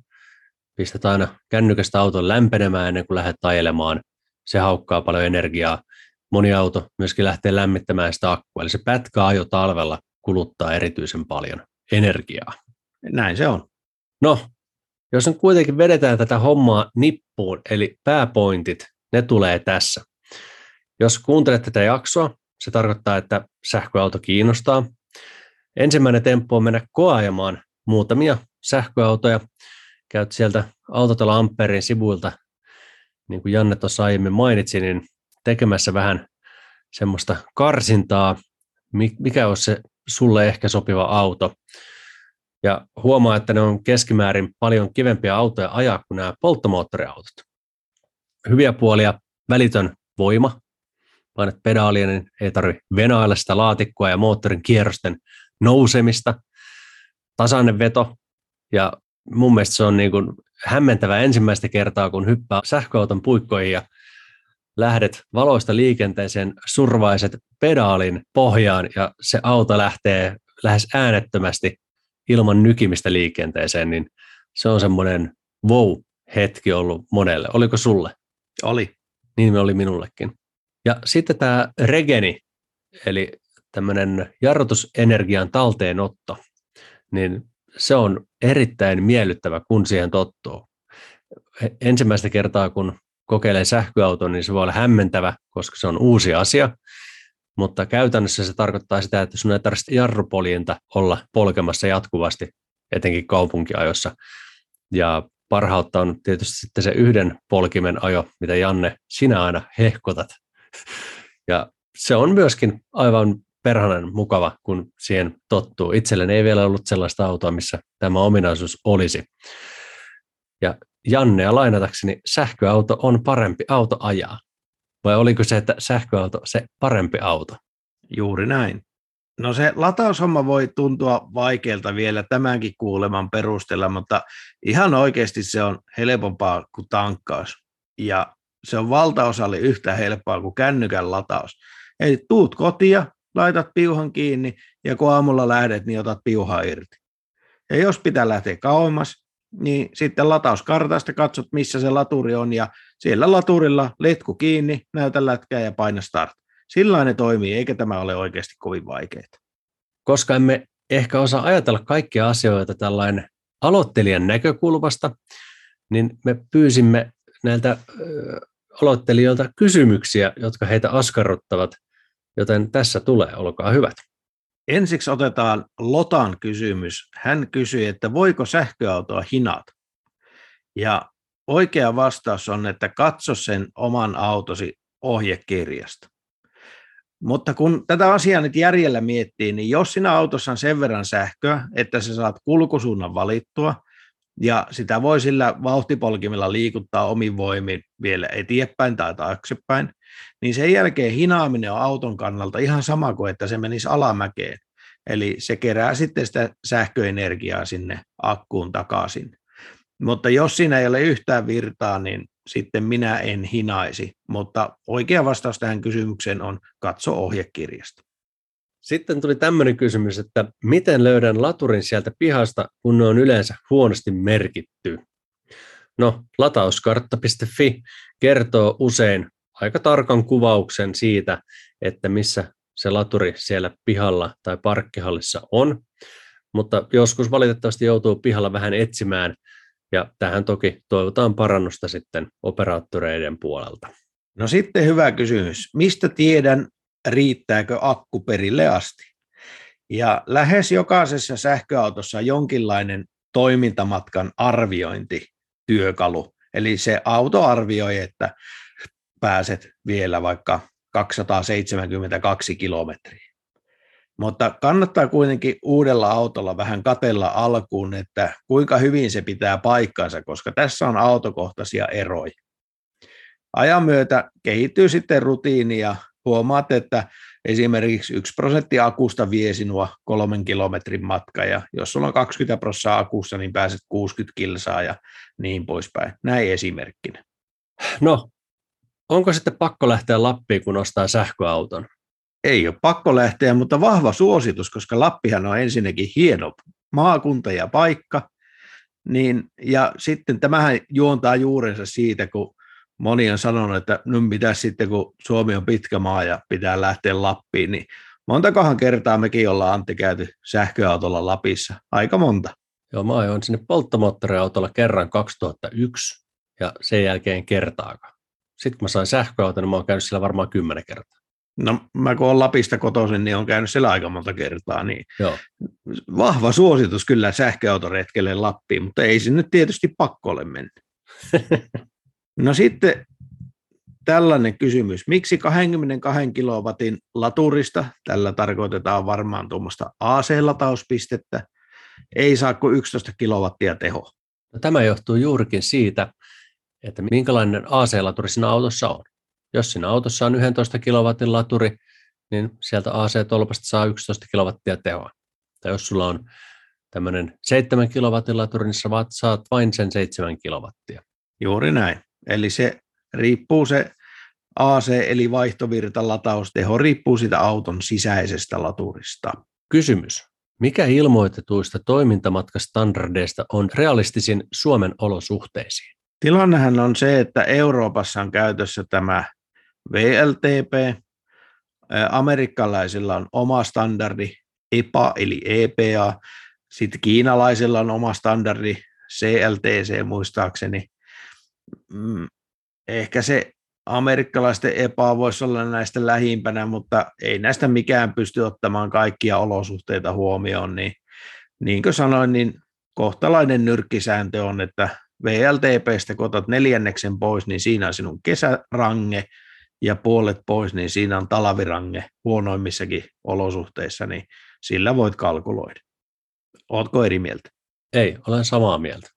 pistät aina kännykästä auton lämpenemään ennen kuin lähdet ajelemaan, se haukkaa paljon energiaa. Moni auto myöskin lähtee lämmittämään sitä akkua, eli se pätkäajo talvella kuluttaa erityisen paljon energiaa. Näin se on. No, jos nyt kuitenkin vedetään tätä hommaa nippuun, eli pääpointit, ne tulee tässä. Jos kuuntelet tätä jaksoa, se tarkoittaa, että sähköauto kiinnostaa, Ensimmäinen temppu on mennä koajamaan muutamia sähköautoja. Käyt sieltä Autotalo Amperin sivuilta, niin kuin Janne tuossa aiemmin mainitsi, niin tekemässä vähän semmoista karsintaa, mikä olisi se sulle ehkä sopiva auto. Ja huomaa, että ne on keskimäärin paljon kivempiä autoja ajaa kuin nämä polttomoottoriautot. Hyviä puolia, välitön voima. Painat pedaalia, niin ei tarvitse venailla sitä laatikkoa ja moottorin kierrosten nousemista, tasainen veto ja mun mielestä se on niin kuin hämmentävä ensimmäistä kertaa, kun hyppää sähköauton puikkoihin ja lähdet valoista liikenteeseen, survaiset pedaalin pohjaan ja se auto lähtee lähes äänettömästi ilman nykimistä liikenteeseen, niin se on semmoinen wow-hetki ollut monelle. Oliko sulle? Oli. Niin oli minullekin. Ja sitten tämä Regeni, eli tämmöinen jarrutusenergian talteenotto, niin se on erittäin miellyttävä, kun siihen tottuu. Ensimmäistä kertaa, kun kokeilee sähköauton, niin se voi olla hämmentävä, koska se on uusi asia, mutta käytännössä se tarkoittaa sitä, että sun ei tarvitse jarrupoljinta olla polkemassa jatkuvasti, etenkin kaupunkiajossa. Ja parhautta on tietysti sitten se yhden polkimen ajo, mitä Janne, sinä aina hehkotat. Ja se on myöskin aivan perhanen mukava, kun siihen tottuu. Itselleni ei vielä ollut sellaista autoa, missä tämä ominaisuus olisi. Ja Jannea lainatakseni, sähköauto on parempi auto ajaa. Vai oliko se, että sähköauto se parempi auto? Juuri näin. No se lataushomma voi tuntua vaikealta vielä tämänkin kuuleman perusteella, mutta ihan oikeasti se on helpompaa kuin tankkaus. Ja se on valtaosalle yhtä helppoa kuin kännykän lataus. Eli tuut kotia, laitat piuhan kiinni ja kun aamulla lähdet, niin otat piuhaa irti. Ja jos pitää lähteä kauemmas, niin sitten latauskartasta katsot, missä se laturi on ja siellä laturilla letku kiinni, näytä lätkää ja paina start. Sillä ne toimii, eikä tämä ole oikeasti kovin vaikeaa. Koska emme ehkä osaa ajatella kaikkia asioita tällainen aloittelijan näkökulmasta, niin me pyysimme näiltä aloittelijoilta kysymyksiä, jotka heitä askarruttavat Joten tässä tulee, olkaa hyvät. Ensiksi otetaan Lotan kysymys. Hän kysyi, että voiko sähköautoa hinata? Ja oikea vastaus on, että katso sen oman autosi ohjekirjasta. Mutta kun tätä asiaa nyt järjellä miettii, niin jos sinä autossa on sen verran sähköä, että sä saat kulkusuunnan valittua, ja sitä voi sillä vauhtipolkimella liikuttaa omin voimin vielä eteenpäin tai taaksepäin, niin sen jälkeen hinaaminen on auton kannalta ihan sama kuin, että se menisi alamäkeen. Eli se kerää sitten sitä sähköenergiaa sinne akkuun takaisin. Mutta jos siinä ei ole yhtään virtaa, niin sitten minä en hinaisi. Mutta oikea vastaus tähän kysymykseen on katso ohjekirjasta. Sitten tuli tämmöinen kysymys, että miten löydän laturin sieltä pihasta, kun ne on yleensä huonosti merkitty? No, latauskartta.fi kertoo usein aika tarkan kuvauksen siitä, että missä se laturi siellä pihalla tai parkkihallissa on, mutta joskus valitettavasti joutuu pihalla vähän etsimään, ja tähän toki toivotaan parannusta sitten operaattoreiden puolelta. No sitten hyvä kysymys. Mistä tiedän, riittääkö akku perille asti? Ja lähes jokaisessa sähköautossa on jonkinlainen toimintamatkan arviointityökalu. Eli se auto arvioi, että pääset vielä vaikka 272 kilometriä. Mutta kannattaa kuitenkin uudella autolla vähän katella alkuun, että kuinka hyvin se pitää paikkansa, koska tässä on autokohtaisia eroja. Ajan myötä kehittyy sitten rutiini ja huomaat, että esimerkiksi yksi prosentti akusta vie sinua kolmen kilometrin matka ja jos sulla on 20 prosenttia akussa, niin pääset 60 kilsaa ja niin poispäin. Näin esimerkkinä. No, onko sitten pakko lähteä Lappiin, kun ostaa sähköauton? Ei ole pakko lähteä, mutta vahva suositus, koska Lappihan on ensinnäkin hieno maakunta ja paikka. Niin, ja sitten tämähän juontaa juurensa siitä, kun moni on sanonut, että nyt pitäisi sitten, kun Suomi on pitkä maa ja pitää lähteä Lappiin, niin montakohan kertaa mekin ollaan Antti käyty sähköautolla Lapissa? Aika monta. Joo, mä ajoin sinne polttomoottoriautolla kerran 2001 ja sen jälkeen kertaakaan. Sitten kun mä sain sähköauton, niin mä oon käynyt siellä varmaan kymmenen kertaa. No mä kun olen Lapista kotoisin, niin on käynyt siellä aika monta kertaa. Niin Joo. Vahva suositus kyllä sähköautoretkelle Lappiin, mutta ei se nyt tietysti pakko ole mennyt. no sitten tällainen kysymys. Miksi 22 kilowatin laturista, tällä tarkoitetaan varmaan tuommoista AC-latauspistettä, ei saa kuin 11 kilowattia teho? No, tämä johtuu juurikin siitä, että minkälainen AC-laturi siinä autossa on. Jos siinä autossa on 11 kilowatin laturi, niin sieltä AC-tolpasta saa 11 kilowattia tehoa. Tai jos sulla on tämmöinen 7 kilowatin laturi, niin sä saat vain sen 7 kilowattia. Juuri näin. Eli se riippuu se AC eli vaihtovirta latausteho riippuu siitä auton sisäisestä laturista. Kysymys. Mikä ilmoitetuista toimintamatkastandardeista on realistisin Suomen olosuhteisiin? Tilannehän on se, että Euroopassa on käytössä tämä VLTP, amerikkalaisilla on oma standardi EPA eli EPA, sitten kiinalaisilla on oma standardi CLTC muistaakseni. Mm, ehkä se amerikkalaisten EPA voisi olla näistä lähimpänä, mutta ei näistä mikään pysty ottamaan kaikkia olosuhteita huomioon, niin niin kuin sanoin, niin kohtalainen nyrkkisääntö on, että VLTPstä kun otat neljänneksen pois, niin siinä on sinun kesärange, ja puolet pois, niin siinä on talavirange huonoimmissakin olosuhteissa, niin sillä voit kalkuloida. Oletko eri mieltä? Ei, olen samaa mieltä.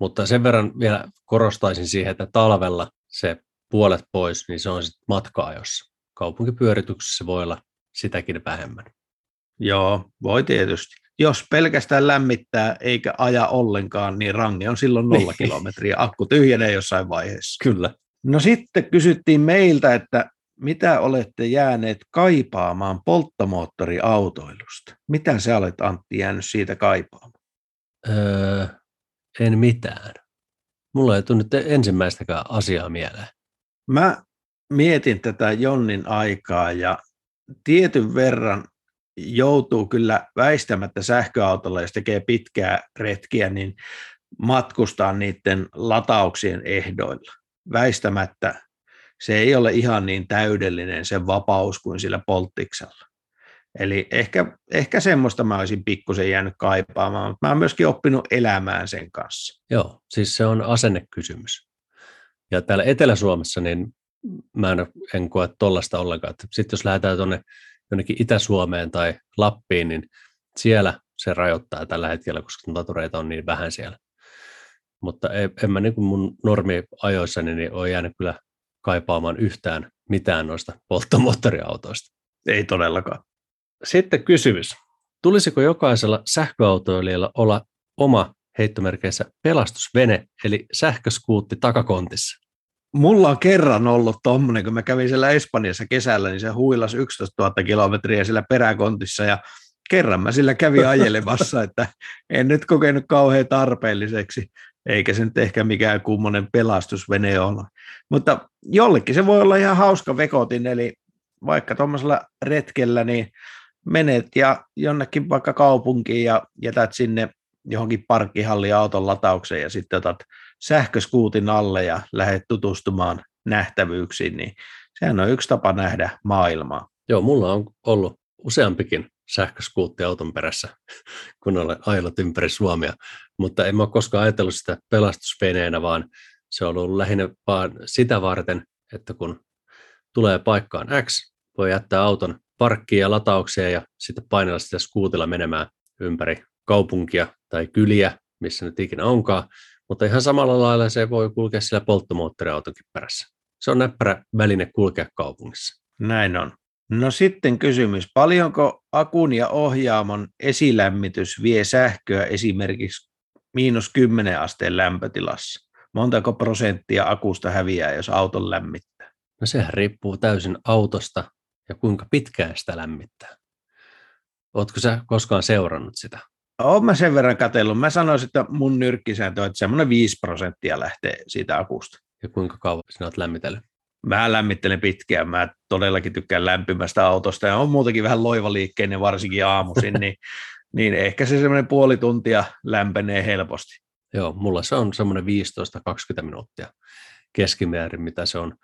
Mutta sen verran vielä korostaisin siihen, että talvella se puolet pois, niin se on sitten matka-ajossa. Kaupunkipyörityksessä se voi olla sitäkin vähemmän. Joo, voi tietysti. Jos pelkästään lämmittää eikä aja ollenkaan, niin range on silloin nolla niin. kilometriä. Akku tyhjenee jossain vaiheessa. Kyllä. No sitten kysyttiin meiltä, että mitä olette jääneet kaipaamaan polttomoottoriautoilusta? Mitä sä olet Antti jäänyt siitä kaipaamaan? Öö, en mitään. Mulla ei tule nyt ensimmäistäkään asiaa mieleen. Mä mietin tätä Jonnin aikaa ja tietyn verran joutuu kyllä väistämättä sähköautolla, jos tekee pitkää retkiä, niin matkustaa niiden latauksien ehdoilla väistämättä se ei ole ihan niin täydellinen se vapaus kuin sillä polttiksella. Eli ehkä, ehkä semmoista mä olisin pikkusen jäänyt kaipaamaan, mutta mä oon myöskin oppinut elämään sen kanssa. Joo, siis se on asennekysymys. Ja täällä Etelä-Suomessa, niin mä en, en koe tollasta ollenkaan. Sitten jos lähdetään tuonne jonnekin Itä-Suomeen tai Lappiin, niin siellä se rajoittaa tällä hetkellä, koska natureita on niin vähän siellä mutta en, en mä niin kuin mun normiajoissani niin ole jäänyt kyllä kaipaamaan yhtään mitään noista polttomoottoriautoista. Ei todellakaan. Sitten kysymys. Tulisiko jokaisella sähköautoilijalla olla oma heittomerkeissä pelastusvene, eli sähköskuutti takakontissa? mulla on kerran ollut tuommoinen, kun mä kävin siellä Espanjassa kesällä, niin se huilas 11 000 kilometriä siellä peräkontissa ja kerran mä sillä kävin ajelemassa, että en nyt kokenut kauhean tarpeelliseksi, eikä se nyt ehkä mikään kummonen pelastusvene ole. Mutta jollekin se voi olla ihan hauska vekotin, eli vaikka tuommoisella retkellä, niin menet ja jonnekin vaikka kaupunkiin ja jätät sinne johonkin parkkihalliin auton lataukseen ja sitten otat sähköskuutin alle ja lähdet tutustumaan nähtävyyksiin, niin sehän on yksi tapa nähdä maailmaa. Joo, mulla on ollut useampikin sähköskuutti auton perässä, kun olen ajellut ympäri Suomea, mutta en ole koskaan ajatellut sitä pelastusveneenä, vaan se on ollut lähinnä vaan sitä varten, että kun tulee paikkaan X, voi jättää auton parkkiin ja lataukseen ja sitten painella sitä skuutilla menemään ympäri kaupunkia tai kyliä, missä nyt ikinä onkaan, mutta ihan samalla lailla se voi kulkea sillä polttomoottoriautonkin perässä. Se on näppärä väline kulkea kaupungissa. Näin on. No sitten kysymys, paljonko akun ja ohjaamon esilämmitys vie sähköä esimerkiksi miinus 10 asteen lämpötilassa? Montako prosenttia akusta häviää, jos auton lämmittää? No sehän riippuu täysin autosta ja kuinka pitkään sitä lämmittää. Oletko sä koskaan seurannut sitä? Olen mä sen verran katsellut. Mä sanoisin, että mun nyrkkisääntö on, että semmoinen 5 prosenttia lähtee siitä akusta. Ja kuinka kauan sinä olet lämmitellyt? Mä lämmittelen pitkään. Mä todellakin tykkään lämpimästä autosta ja on muutenkin vähän loivaliikkeinen varsinkin aamuisin, niin, niin ehkä se semmoinen puoli tuntia lämpenee helposti. Joo, mulla se on semmoinen 15-20 minuuttia keskimäärin, mitä se on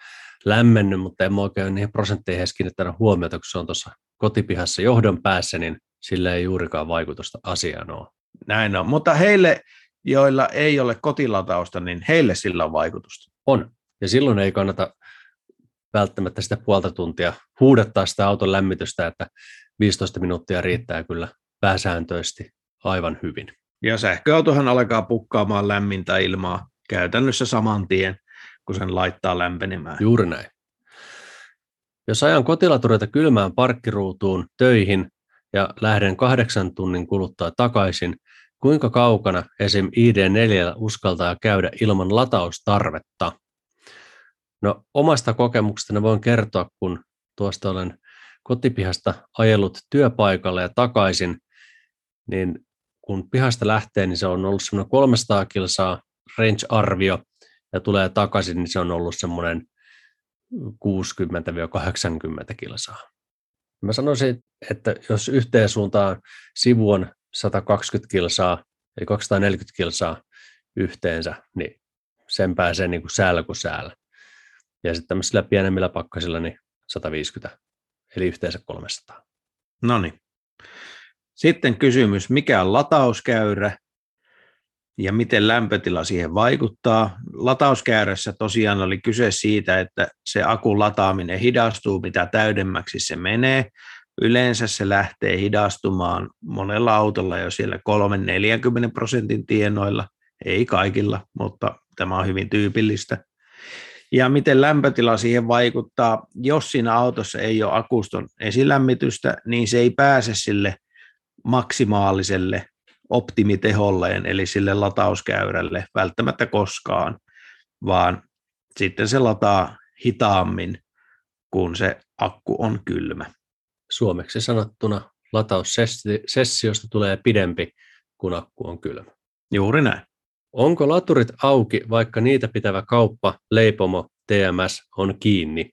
lämmennyt, mutta en mä oikein niihin prosentteihin edes kiinnittänyt huomiota, kun se on tuossa kotipihassa johdon päässä, niin sillä ei juurikaan vaikutusta asiaan ole. Näin on, mutta heille, joilla ei ole kotilatausta, niin heille sillä on vaikutusta. On, ja silloin ei kannata välttämättä sitä puolta tuntia huudettaa sitä auton lämmitystä, että 15 minuuttia riittää kyllä pääsääntöisesti aivan hyvin. Ja sähköautohan alkaa pukkaamaan lämmintä ilmaa käytännössä saman tien, kun sen laittaa lämpenemään. Juuri näin. Jos ajan kotilatureita kylmään parkkiruutuun töihin ja lähden kahdeksan tunnin kuluttua takaisin, kuinka kaukana esim. ID4 uskaltaa käydä ilman lataustarvetta? No omasta kokemuksestani voin kertoa, kun tuosta olen kotipihasta ajellut työpaikalle ja takaisin, niin kun pihasta lähtee, niin se on ollut semmoinen 300 kilsaa range-arvio, ja tulee takaisin, niin se on ollut semmoinen 60-80 kilsaa. Mä sanoisin, että jos yhteen suuntaan sivu on 120 kilsaa, eli 240 kilsaa yhteensä, niin sen pääsee niin kuin säällä kuin säällä. Ja sitten tämmöisillä pienemmillä pakkasilla niin 150, eli yhteensä 300. No niin. Sitten kysymys, mikä on latauskäyrä ja miten lämpötila siihen vaikuttaa. Latauskäyrässä tosiaan oli kyse siitä, että se akun lataaminen hidastuu, mitä täydemmäksi se menee. Yleensä se lähtee hidastumaan monella autolla jo siellä 3-40 prosentin tienoilla, ei kaikilla, mutta tämä on hyvin tyypillistä. Ja miten lämpötila siihen vaikuttaa, jos siinä autossa ei ole akuston esilämmitystä, niin se ei pääse sille maksimaaliselle optimiteholleen, eli sille latauskäyrälle välttämättä koskaan, vaan sitten se lataa hitaammin, kun se akku on kylmä. Suomeksi sanottuna lataussessiosta tulee pidempi, kun akku on kylmä. Juuri näin. Onko laturit auki, vaikka niitä pitävä kauppa, leipomo, TMS on kiinni?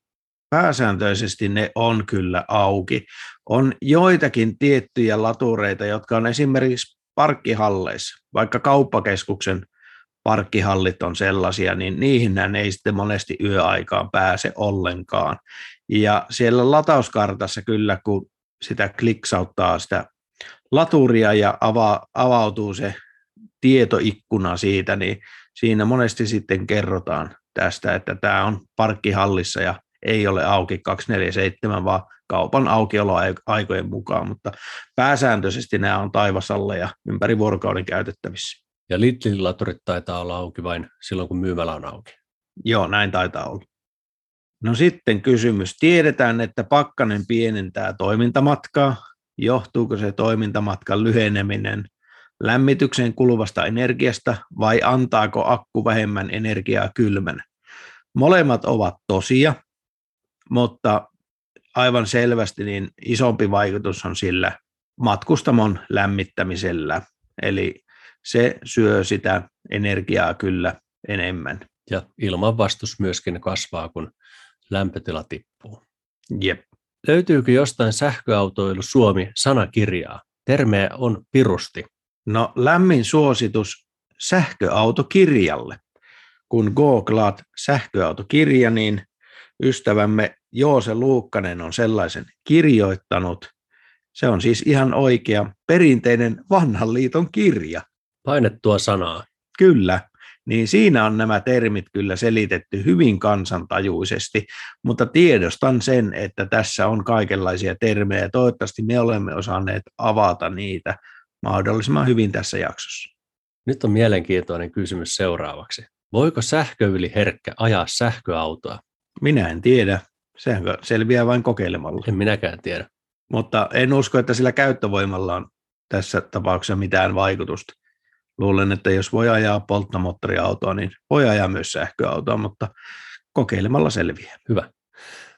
Pääsääntöisesti ne on kyllä auki. On joitakin tiettyjä latureita, jotka on esimerkiksi parkkihalleissa, vaikka kauppakeskuksen parkkihallit on sellaisia, niin niihin ei sitten monesti yöaikaan pääse ollenkaan. Ja siellä latauskartassa kyllä, kun sitä kliksauttaa sitä laturia ja ava, avautuu se tietoikkuna siitä, niin siinä monesti sitten kerrotaan tästä, että tämä on parkkihallissa ja ei ole auki 247, vaan kaupan aukioloaikojen mukaan, mutta pääsääntöisesti nämä on taivasalle ja ympäri vuorokauden käytettävissä. Ja Lidlin-laturit taitaa olla auki vain silloin, kun myymälä on auki. Joo, näin taitaa olla. No sitten kysymys. Tiedetään, että pakkanen pienentää toimintamatkaa. Johtuuko se toimintamatkan lyheneminen lämmitykseen kuluvasta energiasta vai antaako akku vähemmän energiaa kylmänä? Molemmat ovat tosia, mutta aivan selvästi niin isompi vaikutus on sillä matkustamon lämmittämisellä. Eli se syö sitä energiaa kyllä enemmän. Ja ilmanvastus myöskin kasvaa, kun lämpötila tippuu. Jep. Löytyykö jostain sähköautoilu Suomi sanakirjaa? Termeä on pirusti. No lämmin suositus sähköautokirjalle. Kun googlaat sähköautokirja, niin ystävämme Joose Luukkanen on sellaisen kirjoittanut. Se on siis ihan oikea perinteinen vanhan liiton kirja. Painettua sanaa. Kyllä, niin siinä on nämä termit kyllä selitetty hyvin kansantajuisesti, mutta tiedostan sen, että tässä on kaikenlaisia termejä toivottavasti me olemme osanneet avata niitä mahdollisimman hyvin tässä jaksossa. Nyt on mielenkiintoinen kysymys seuraavaksi. Voiko sähköyli herkkä ajaa sähköautoa? Minä en tiedä. Sehän selviää vain kokeilemalla. En minäkään tiedä. Mutta en usko, että sillä käyttövoimalla on tässä tapauksessa mitään vaikutusta. Luulen, että jos voi ajaa polttomoottoriautoa, niin voi ajaa myös sähköautoa, mutta kokeilemalla selviää. Hyvä.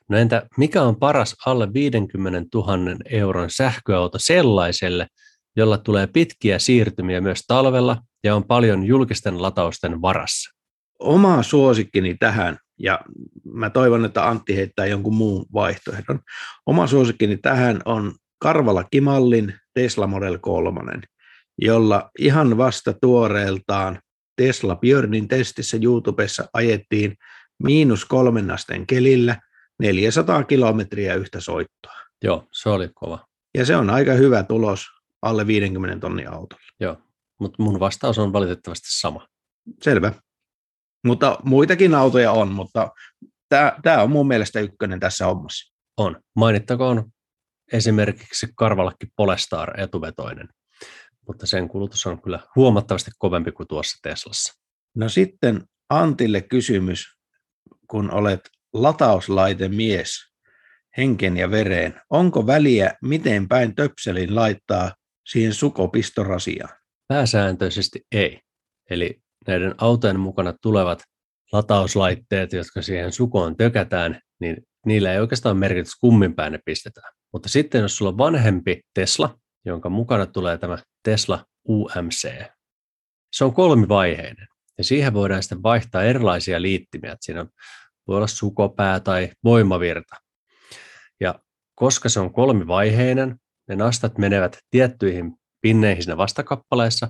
No entä mikä on paras alle 50 000 euron sähköauto sellaiselle, jolla tulee pitkiä siirtymiä myös talvella ja on paljon julkisten latausten varassa? Oma suosikkini tähän, ja mä toivon, että Antti heittää jonkun muun vaihtoehdon. Oma suosikkini tähän on Karvala Kimallin Tesla Model 3, jolla ihan vasta tuoreeltaan Tesla Björnin testissä YouTubessa ajettiin miinus kolmen asteen kelillä 400 kilometriä yhtä soittoa. Joo, se oli kova. Ja se on aika hyvä tulos alle 50 tonnin autolla. Joo, mutta mun vastaus on valitettavasti sama. Selvä. Mutta muitakin autoja on, mutta tämä on mun mielestä ykkönen tässä hommassa. On. Mainittakoon esimerkiksi Karvalakki Polestar etuvetoinen, mutta sen kulutus on kyllä huomattavasti kovempi kuin tuossa Teslassa. No sitten Antille kysymys, kun olet latauslaitemies henken ja vereen. Onko väliä, miten päin töpselin laittaa siihen sukopistorasiaan? Pääsääntöisesti ei. Eli näiden autojen mukana tulevat latauslaitteet, jotka siihen sukoon tökätään, niin niillä ei oikeastaan merkitys kummin päin ne pistetään. Mutta sitten jos sulla on vanhempi Tesla, jonka mukana tulee tämä Tesla UMC, se on kolmivaiheinen. Ja siihen voidaan sitten vaihtaa erilaisia liittimiä. Siinä voi olla sukopää tai voimavirta. Ja koska se on kolmivaiheinen, ne nastat menevät tiettyihin pinneihin siinä vastakappaleessa,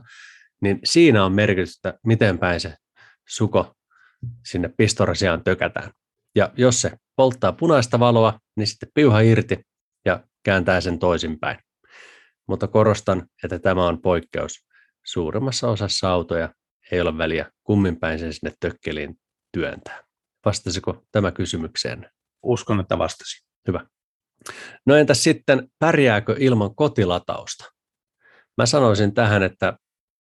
niin siinä on merkitystä, miten päin se suko sinne pistorasiaan tökätään. Ja jos se polttaa punaista valoa, niin sitten piuha irti ja kääntää sen toisinpäin. Mutta korostan, että tämä on poikkeus. Suurimmassa osassa autoja ei ole väliä kummin päin sen sinne tökkeliin työntää. Vastasiko tämä kysymykseen? Uskon, että vastasi. Hyvä. No entäs sitten, pärjääkö ilman kotilatausta? Mä sanoisin tähän, että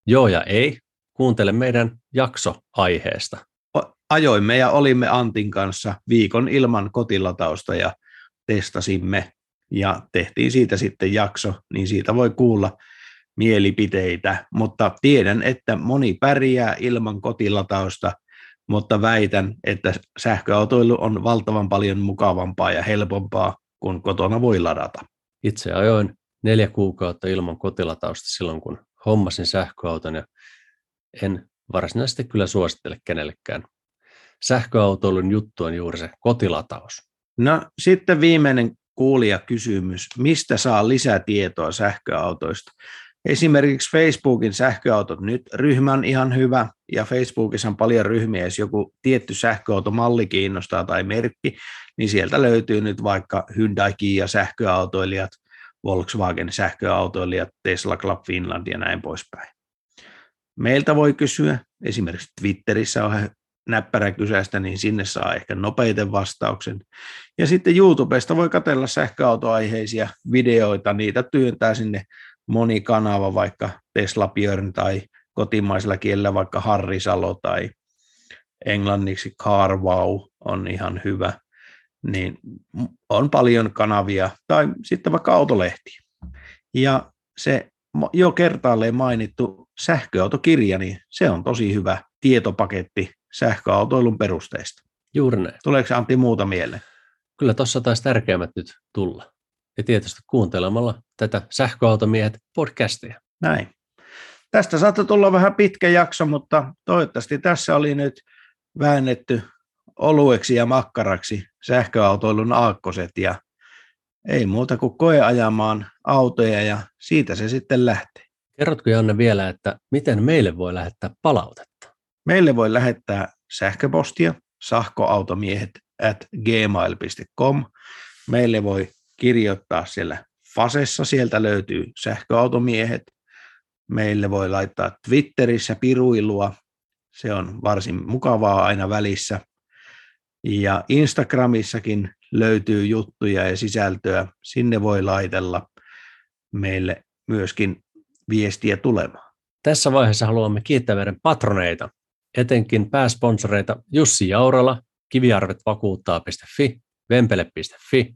joo ja ei. Kuuntele meidän jakso aiheesta. Ajoimme ja olimme Antin kanssa viikon ilman kotilatausta ja testasimme ja tehtiin siitä sitten jakso, niin siitä voi kuulla mielipiteitä, mutta tiedän, että moni pärjää ilman kotilatausta, mutta väitän, että sähköautoilu on valtavan paljon mukavampaa ja helpompaa, kun kotona voi ladata. Itse ajoin neljä kuukautta ilman kotilatausta silloin, kun hommasin sähköauton ja en varsinaisesti kyllä suosittele kenellekään. Sähköautoilun juttu on juuri se kotilataus. No sitten viimeinen kuulija kysymys, mistä saa lisätietoa sähköautoista? Esimerkiksi Facebookin sähköautot nyt, ryhmä on ihan hyvä, ja Facebookissa on paljon ryhmiä, jos joku tietty sähköautomalli kiinnostaa tai merkki, niin sieltä löytyy nyt vaikka Hyundai Kia sähköautoilijat, Volkswagen sähköautoilijat, Tesla Club Finland ja näin poispäin. Meiltä voi kysyä, esimerkiksi Twitterissä on näppärä kysästä, niin sinne saa ehkä nopeiten vastauksen. Ja sitten YouTubesta voi katella sähköautoaiheisia videoita, niitä työntää sinne moni kanava, vaikka Tesla Björn tai kotimaisella kielellä vaikka Harri Salo tai englanniksi Car Wow on ihan hyvä niin on paljon kanavia, tai sitten vaikka autolehti. Ja se jo kertaalleen mainittu sähköautokirja, niin se on tosi hyvä tietopaketti sähköautoilun perusteista. Juuri näin. Tuleeko Antti muuta mieleen? Kyllä tuossa taisi tärkeimmät nyt tulla. Ja tietysti kuuntelemalla tätä Sähköautomiehet podcastia. Näin. Tästä saattoi tulla vähän pitkä jakso, mutta toivottavasti tässä oli nyt väännetty olueksi ja makkaraksi sähköautoilun aakkoset ja ei muuta kuin koe ajamaan autoja ja siitä se sitten lähtee. Kerrotko Janne vielä, että miten meille voi lähettää palautetta? Meille voi lähettää sähköpostia sahkoautomiehet at gmail.com. Meille voi kirjoittaa siellä Fasessa, sieltä löytyy sähköautomiehet. Meille voi laittaa Twitterissä piruilua, se on varsin mukavaa aina välissä. Ja Instagramissakin löytyy juttuja ja sisältöä, sinne voi laitella meille myöskin viestiä tulemaan. Tässä vaiheessa haluamme kiittää meidän patroneita, etenkin pääsponsoreita Jussi Jaurala, kiviarvetvakuuttaa.fi, vempele.fi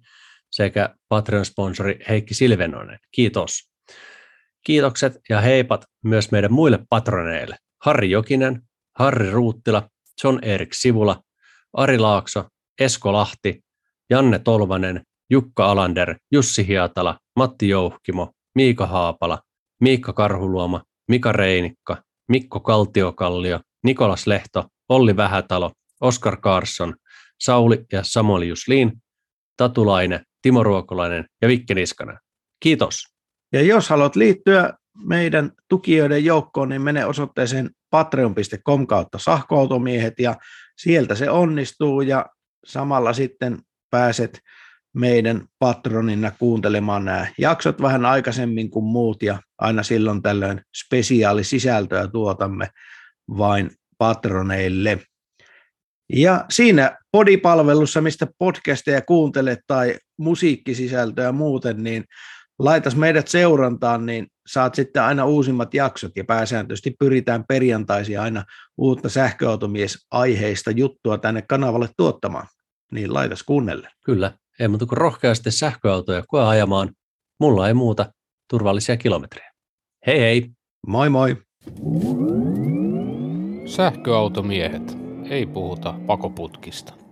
sekä Patreon-sponsori Heikki Silvenoinen. Kiitos. Kiitokset ja heipat myös meidän muille patroneille. Harri Jokinen, Harri Ruuttila, John Erik Sivula, Ari Laakso, Esko Lahti, Janne Tolvanen, Jukka Alander, Jussi Hiatala, Matti Jouhkimo, Miika Haapala, Miikka Karhuluoma, Mika Reinikka, Mikko Kaltiokallio, Nikolas Lehto, Olli Vähätalo, Oskar Karsson, Sauli ja Samuel Juslin, Tatulainen, Timo Ruokolainen ja Vikke Niskanen. Kiitos. Ja jos haluat liittyä meidän tukijoiden joukkoon, niin mene osoitteeseen patreon.com kautta sahkoautomiehet ja sieltä se onnistuu ja samalla sitten pääset meidän patronina kuuntelemaan nämä jaksot vähän aikaisemmin kuin muut ja aina silloin tällöin spesiaalisisältöä tuotamme vain patroneille. Ja siinä podipalvelussa, mistä podcasteja kuuntelet tai musiikkisisältöä muuten, niin laitas meidät seurantaan, niin saat sitten aina uusimmat jaksot ja pääsääntöisesti pyritään perjantaisin aina uutta sähköautomies-aiheista juttua tänne kanavalle tuottamaan. Niin laitas kuunnelle. Kyllä, ei muuta kuin rohkeasti sähköautoja koe ajamaan. Mulla ei muuta turvallisia kilometrejä. Hei hei! Moi moi! Sähköautomiehet. Ei puhuta pakoputkista.